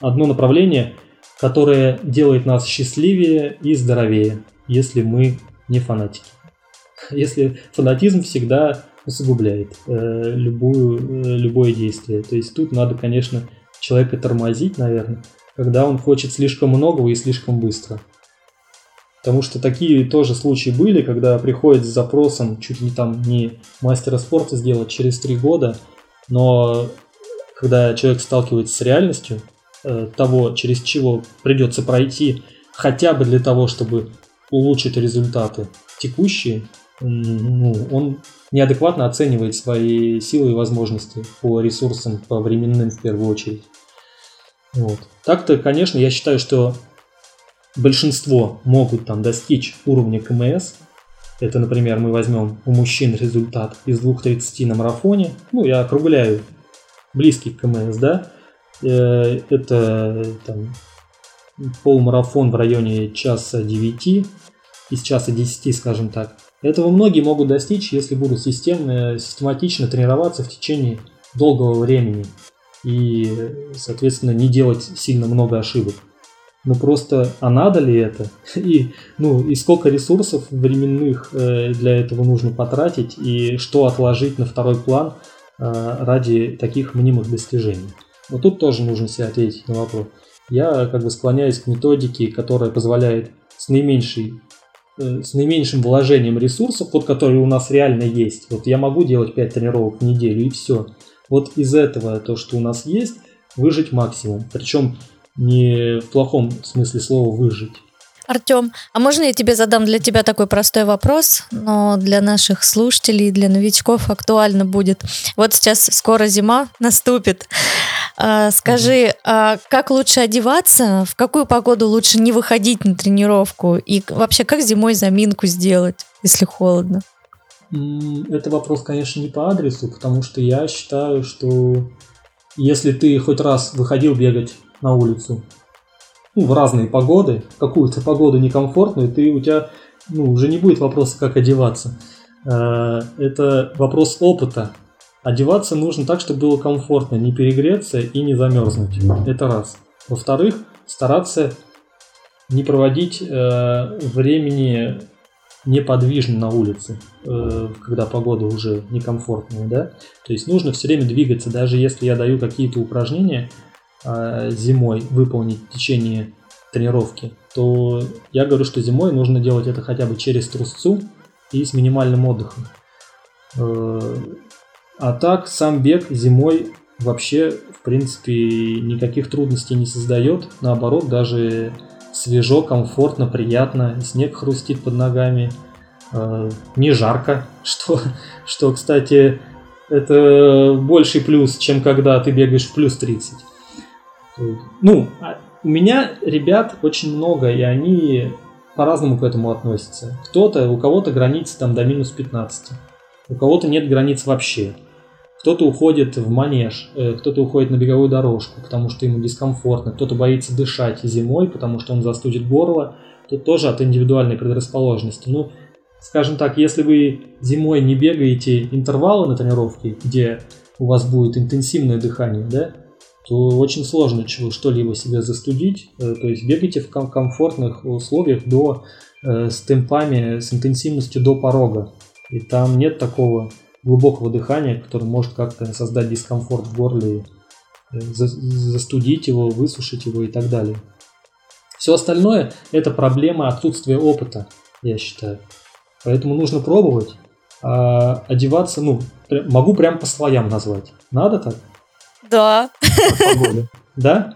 одно направление, которое делает нас счастливее и здоровее, если мы не фанатики. Если фанатизм всегда усугубляет э, любую, э, любое действие. То есть тут надо, конечно, человека тормозить, наверное, когда он хочет слишком многого и слишком быстро. Потому что такие тоже случаи были, когда приходит с запросом чуть ли там не мастера спорта сделать через три года, но когда человек сталкивается с реальностью э, того, через чего придется пройти, хотя бы для того, чтобы улучшить результаты текущие, ну, он неадекватно оценивает свои силы и возможности по ресурсам, по временным в первую очередь. Вот. Так-то, конечно, я считаю, что большинство могут там достичь уровня КМС. Это, например, мы возьмем у мужчин результат из 2.30 на марафоне. Ну, я округляю близкий к КМС, да. Э, это там, полумарафон в районе часа 9, из часа 10, скажем так. Этого многие могут достичь, если будут системно, систематично тренироваться в течение долгого времени и, соответственно, не делать сильно много ошибок. Ну просто, а надо ли это? И, ну, и сколько ресурсов временных э, для этого нужно потратить, и что отложить на второй план э, ради таких мнимых достижений? Вот тут тоже нужно себе ответить на вопрос. Я как бы склоняюсь к методике, которая позволяет с наименьшей Э, с наименьшим вложением ресурсов, вот которые у нас реально есть. Вот я могу делать 5 тренировок в неделю и все. Вот из этого то, что у нас есть, выжить максимум. Причем не в плохом смысле слова выжить. Артем, а можно я тебе задам для тебя такой простой вопрос, но для наших слушателей, для новичков актуально будет. Вот сейчас скоро зима наступит. А, скажи, а как лучше одеваться? В какую погоду лучше не выходить на тренировку? И вообще, как зимой заминку сделать, если холодно? Это вопрос, конечно, не по адресу, потому что я считаю, что если ты хоть раз выходил бегать на улицу, ну, в разные погоды, какую-то погоду некомфортную, ты у тебя ну, уже не будет вопроса, как одеваться. Э, это вопрос опыта. Одеваться нужно так, чтобы было комфортно, не перегреться и не замерзнуть. Это раз. Во-вторых, стараться не проводить э, времени неподвижно на улице, э, когда погода уже некомфортная, да. То есть нужно все время двигаться, даже если я даю какие-то упражнения, зимой выполнить в течение тренировки, то я говорю, что зимой нужно делать это хотя бы через трусцу и с минимальным отдыхом. Э, а так, сам бег зимой вообще, в принципе, никаких трудностей не создает. Наоборот, даже свежо, комфортно, приятно. Снег хрустит под ногами. Э, не жарко, что, что, кстати, это больший плюс, чем когда ты бегаешь в плюс 30. Ну, а у меня ребят очень много, и они по-разному к этому относятся. Кто-то, у кого-то границы там до минус 15, у кого-то нет границ вообще. Кто-то уходит в манеж, э, кто-то уходит на беговую дорожку, потому что ему дискомфортно, кто-то боится дышать зимой, потому что он застудит горло. Тут тоже от индивидуальной предрасположенности. Ну, скажем так, если вы зимой не бегаете интервалы на тренировке, где у вас будет интенсивное дыхание, да, то очень сложно что-либо себе застудить. Э, то есть бегайте в комфортных условиях до, э, с темпами, с интенсивностью до порога. И там нет такого глубокого дыхания, которое может как-то создать дискомфорт в горле, э, застудить его, высушить его и так далее. Все остальное это проблема отсутствия опыта, я считаю. Поэтому нужно пробовать. А одеваться, ну, могу прям по слоям назвать. Надо так? Да. Да?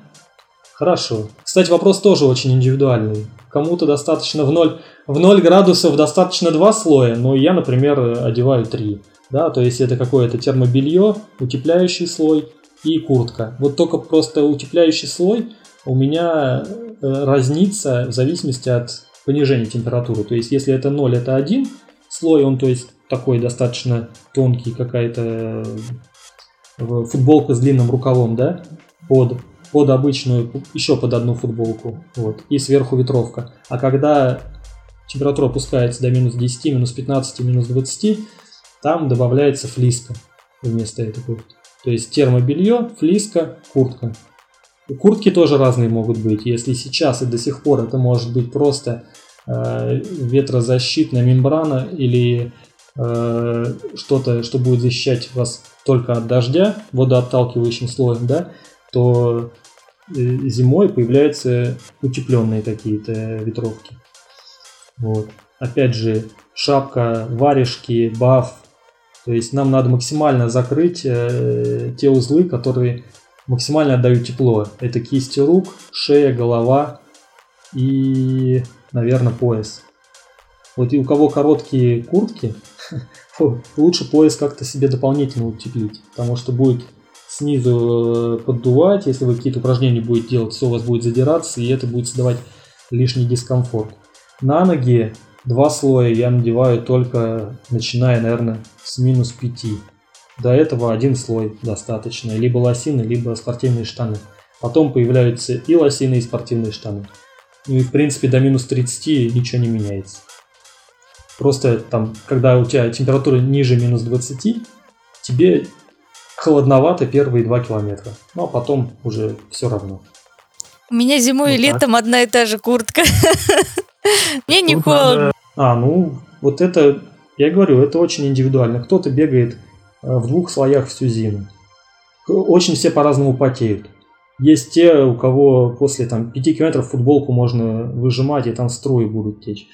Хорошо. Кстати, вопрос тоже очень индивидуальный. Кому-то достаточно в ноль в 0 градусов достаточно два слоя, но я, например, одеваю три. Да, то есть это какое-то термобелье, утепляющий слой и куртка. Вот только просто утепляющий слой у меня э, разнится в зависимости от понижения температуры. То есть если это 0, это один слой, он то есть такой достаточно тонкий, какая-то футболка с длинным рукавом, да, под, под обычную, еще под одну футболку, вот, и сверху ветровка. А когда температура опускается до минус 10, минус 15, минус 20, там добавляется флиска вместо этой куртки. То есть термобелье, флиска, куртка. И куртки тоже разные могут быть. Если сейчас и до сих пор это может быть просто э, ветрозащитная мембрана или э, что-то, что будет защищать вас только от дождя, водоотталкивающим слоем, да, то э, зимой появляются утепленные какие-то ветровки. Вот. Опять же, шапка, варежки, баф. То есть нам надо максимально закрыть э, те узлы, которые максимально отдают тепло. Это кисти рук, шея, голова и, наверное, пояс. Вот и у кого короткие куртки, лучше пояс как-то себе дополнительно утеплить, потому что будет снизу э, поддувать, если вы какие-то упражнения будете делать, все у вас будет задираться, и это будет создавать лишний дискомфорт. На ноги два слоя я надеваю только начиная, наверное, с минус 5. До этого один слой достаточно, либо лосины, либо спортивные штаны. Потом появляются и лосины, и спортивные штаны. Ну и в принципе до минус 30 ничего не меняется. Просто там, когда у тебя температура ниже минус 20, тебе холодновато первые 2 километра. Ну а потом уже все равно. У меня зимой и летом одна и та же куртка. Мне не холодно. А, ну, вот это, я говорю, это очень индивидуально. Кто-то бегает э, в двух слоях всю зиму. Очень все по-разному потеют. Есть те, у кого после там, 5 километров футболку можно выжимать, и там струи будут течь.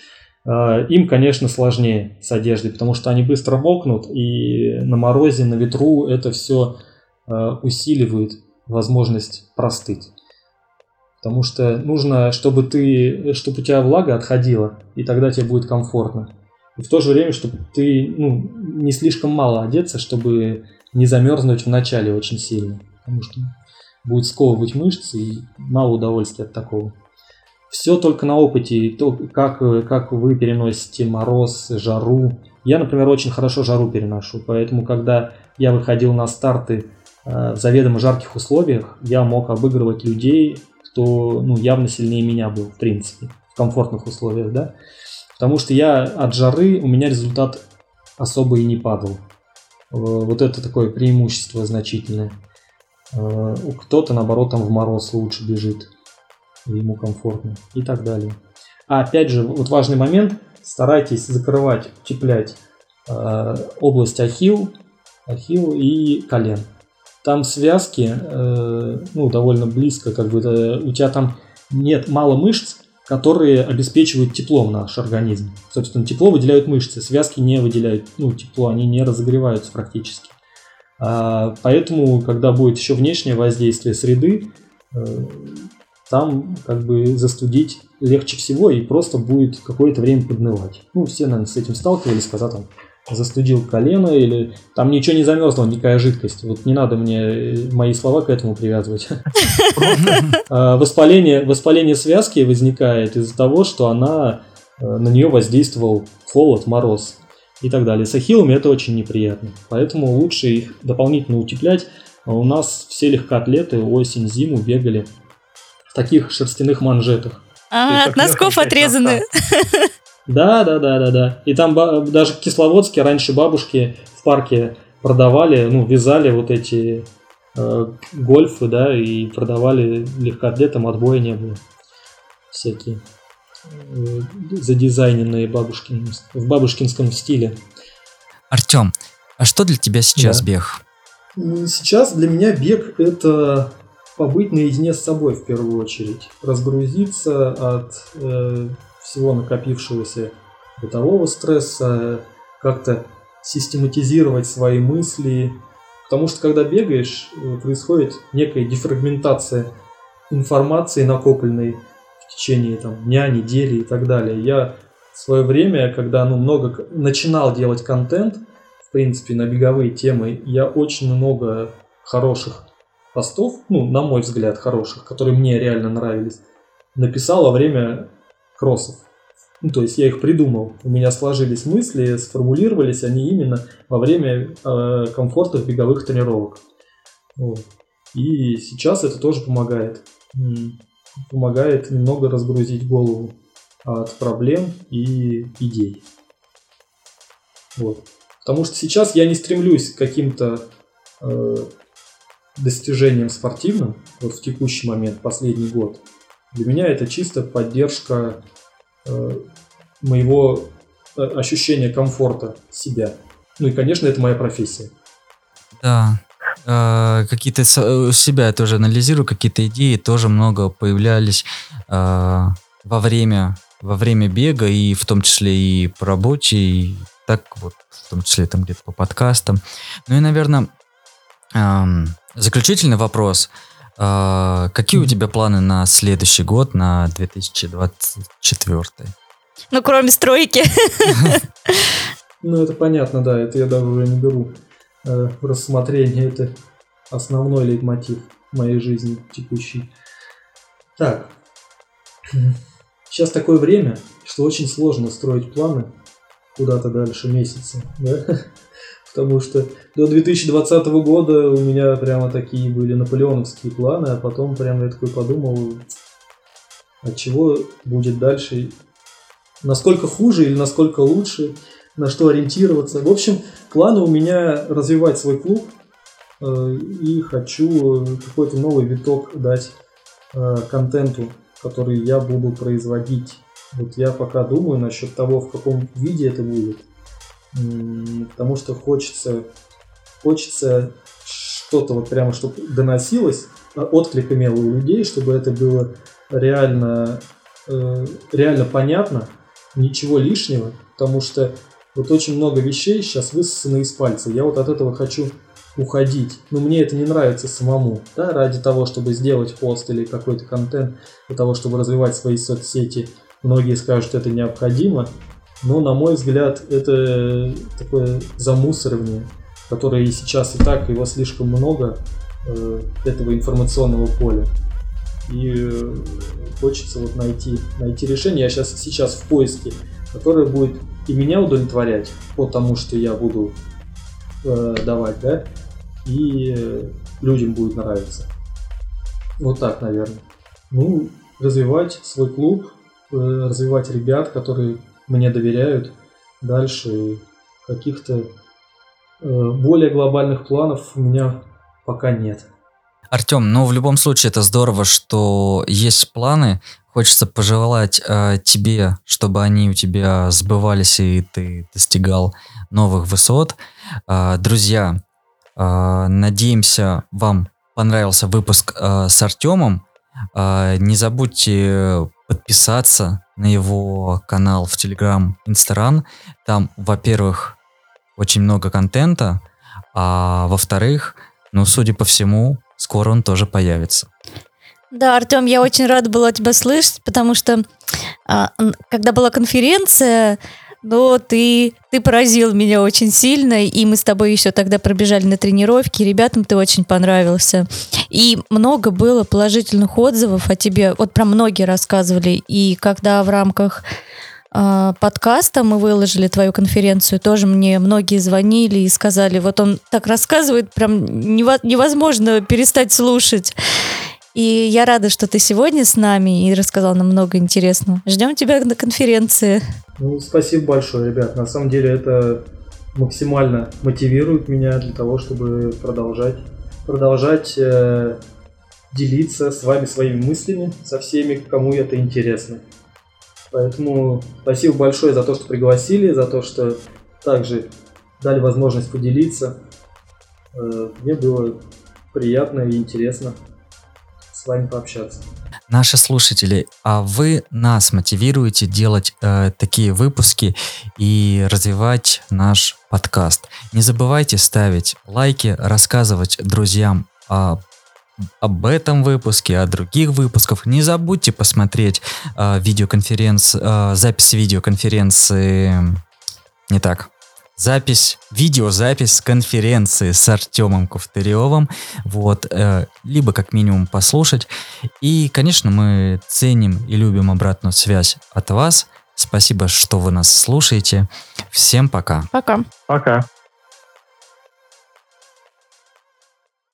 Э, им, конечно, сложнее с одеждой, потому что они быстро мокнут, и на морозе, на ветру это все э, усиливает возможность простыть. Потому что нужно, чтобы ты, чтобы у тебя влага отходила, и тогда тебе будет комфортно. И в то же время, чтобы ты ну, не слишком мало одеться, чтобы не замерзнуть в начале очень сильно. Потому что будет сковывать мышцы и мало удовольствия от такого. Все только на опыте, то, как, как вы переносите мороз, жару. Я, например, очень хорошо жару переношу, поэтому, когда я выходил на старты э, в заведомо жарких условиях, я мог обыгрывать людей кто ну, явно сильнее меня был, в принципе, в комфортных условиях, да. Потому что я от жары, у меня результат особо и не падал. Э, вот это такое преимущество значительное. Э, Кто-то, наоборот, там в мороз лучше бежит, ему комфортно и так далее. А опять же, вот важный момент, старайтесь закрывать, утеплять э, область ахилл, ахилл и колен там связки, э, ну, довольно близко, как бы, э, у тебя там нет мало мышц, которые обеспечивают теплом наш организм. Собственно, тепло выделяют мышцы, связки не выделяют, ну, тепло, они не разогреваются практически. А, поэтому, когда будет еще внешнее воздействие среды, э, там как бы застудить легче всего и просто будет какое-то время поднывать. Ну, все, наверное, с этим сталкивались, когда там застудил колено или там ничего не замерзло, никакая жидкость. Вот не надо мне э, мои слова к этому привязывать. А, воспаление, воспаление связки возникает из-за того, что она э, на нее воздействовал холод, мороз и так далее. С ахиллами это очень неприятно, поэтому лучше их дополнительно утеплять. А у нас все легкоатлеты осень-зиму бегали таких шерстяных манжетах. А, от носков отрезаны. Да, да, да, да, да. И там даже в Кисловодске раньше бабушки в парке продавали, ну, вязали вот эти э, гольфы, да, и продавали легкоатлетам, отбоя не было. Всякие э, задизайненные бабушкин, в бабушкинском стиле. Артем, а что для тебя сейчас да. бег? Сейчас для меня бег это побыть наедине с собой в первую очередь, разгрузиться от э, всего накопившегося бытового стресса, как-то систематизировать свои мысли. Потому что когда бегаешь, э, происходит некая дефрагментация информации накопленной в течение там, дня, недели и так далее. Я в свое время, когда ну, много начинал делать контент, в принципе, на беговые темы, я очень много хороших постов, ну, на мой взгляд, хороших, которые мне реально нравились, написал во время кроссов. Ну, то есть я их придумал. У меня сложились мысли, сформулировались они именно во время э, комфортных беговых тренировок. Вот. И сейчас это тоже помогает. Помогает немного разгрузить голову от проблем и идей. Вот. Потому что сейчас я не стремлюсь к каким-то э, достижениям спортивным, вот в текущий момент, последний год. Для меня это чисто поддержка э, моего э, ощущения комфорта себя. Ну и, конечно, это моя профессия. Да, э, какие-то э, себя я тоже анализирую, какие-то идеи тоже много появлялись э, во время во время бега и в том числе и по работе и так вот в том числе там где-то по подкастам. Ну и наверное эм, заключительный вопрос. Э, какие у тебя планы на следующий год, на 2024? Ну, кроме стройки. Ну, это понятно, да, это я даже уже не беру э, в рассмотрение, это основной лейтмотив моей жизни текущей. Так, сейчас такое время, что очень сложно строить планы куда-то дальше месяца, да? потому что до 2020 года у меня прямо такие были наполеоновские планы, а потом прямо я такой подумал, от чего будет дальше, насколько хуже или насколько лучше, на что ориентироваться. В общем, планы у меня развивать свой клуб, э, и хочу какой-то новый виток дать э, контенту, который я буду производить. Вот я пока думаю насчет того, в каком виде это будет. Потому что хочется, хочется что-то вот прямо, чтобы доносилось, а отклик имело у людей, чтобы это было реально, э, реально понятно, ничего лишнего, потому что вот очень много вещей сейчас высосаны из пальца. Я вот от этого хочу уходить. Но мне это не нравится самому. Да, ради того, чтобы сделать пост или какой-то контент, для того, чтобы развивать свои соцсети, многие скажут, это необходимо. Но, на мой взгляд, это такое замусоривание, которое и сейчас и так, его слишком много, э, этого информационного поля. И э, хочется вот найти, найти решение. Я сейчас, сейчас в поиске, которое будет и меня удовлетворять по тому, что я буду э, давать, да, и людям будет нравиться. Вот так, наверное. Ну, развивать свой клуб, развивать ребят, которые мне доверяют. Дальше каких-то э, более глобальных планов у меня пока нет. Артем, ну в любом случае это здорово, что есть планы. Хочется пожелать э, тебе, чтобы они у тебя сбывались и ты достигал новых высот. Э, друзья, э, надеемся, вам понравился выпуск э, с Артемом. Э, не забудьте подписаться на его канал в Telegram Инстаран. Там, во-первых, очень много контента, а во-вторых, ну, судя по всему, скоро он тоже появится. Да, Артем, я очень рада была тебя слышать, потому что а, когда была конференция, ну, ты, ты поразил меня очень сильно, и мы с тобой еще тогда пробежали на тренировке, ребятам ты очень понравился. И много было положительных отзывов о тебе, вот про многие рассказывали, и когда в рамках э, подкаста мы выложили твою конференцию, тоже мне многие звонили и сказали, вот он так рассказывает, прям невозможно перестать слушать. И я рада, что ты сегодня с нами и рассказал нам много интересного. Ждем тебя на конференции. Ну, спасибо большое, ребят. На самом деле это максимально мотивирует меня для того, чтобы продолжать, продолжать э, делиться с вами своими мыслями, со всеми, кому это интересно. Поэтому спасибо большое за то, что пригласили, за то, что также дали возможность поделиться. Э, мне было приятно и интересно с вами пообщаться. Наши слушатели, а вы нас мотивируете делать э, такие выпуски и развивать наш подкаст. Не забывайте ставить лайки, рассказывать друзьям о об этом выпуске, о других выпусках. Не забудьте посмотреть э, видеоконференц, э, запись видеоконференции. Не так. Запись, видеозапись конференции с Артемом Ковтыревым. Вот, э, либо как минимум послушать. И, конечно, мы ценим и любим обратную связь от вас. Спасибо, что вы нас слушаете. Всем пока. Пока. Пока.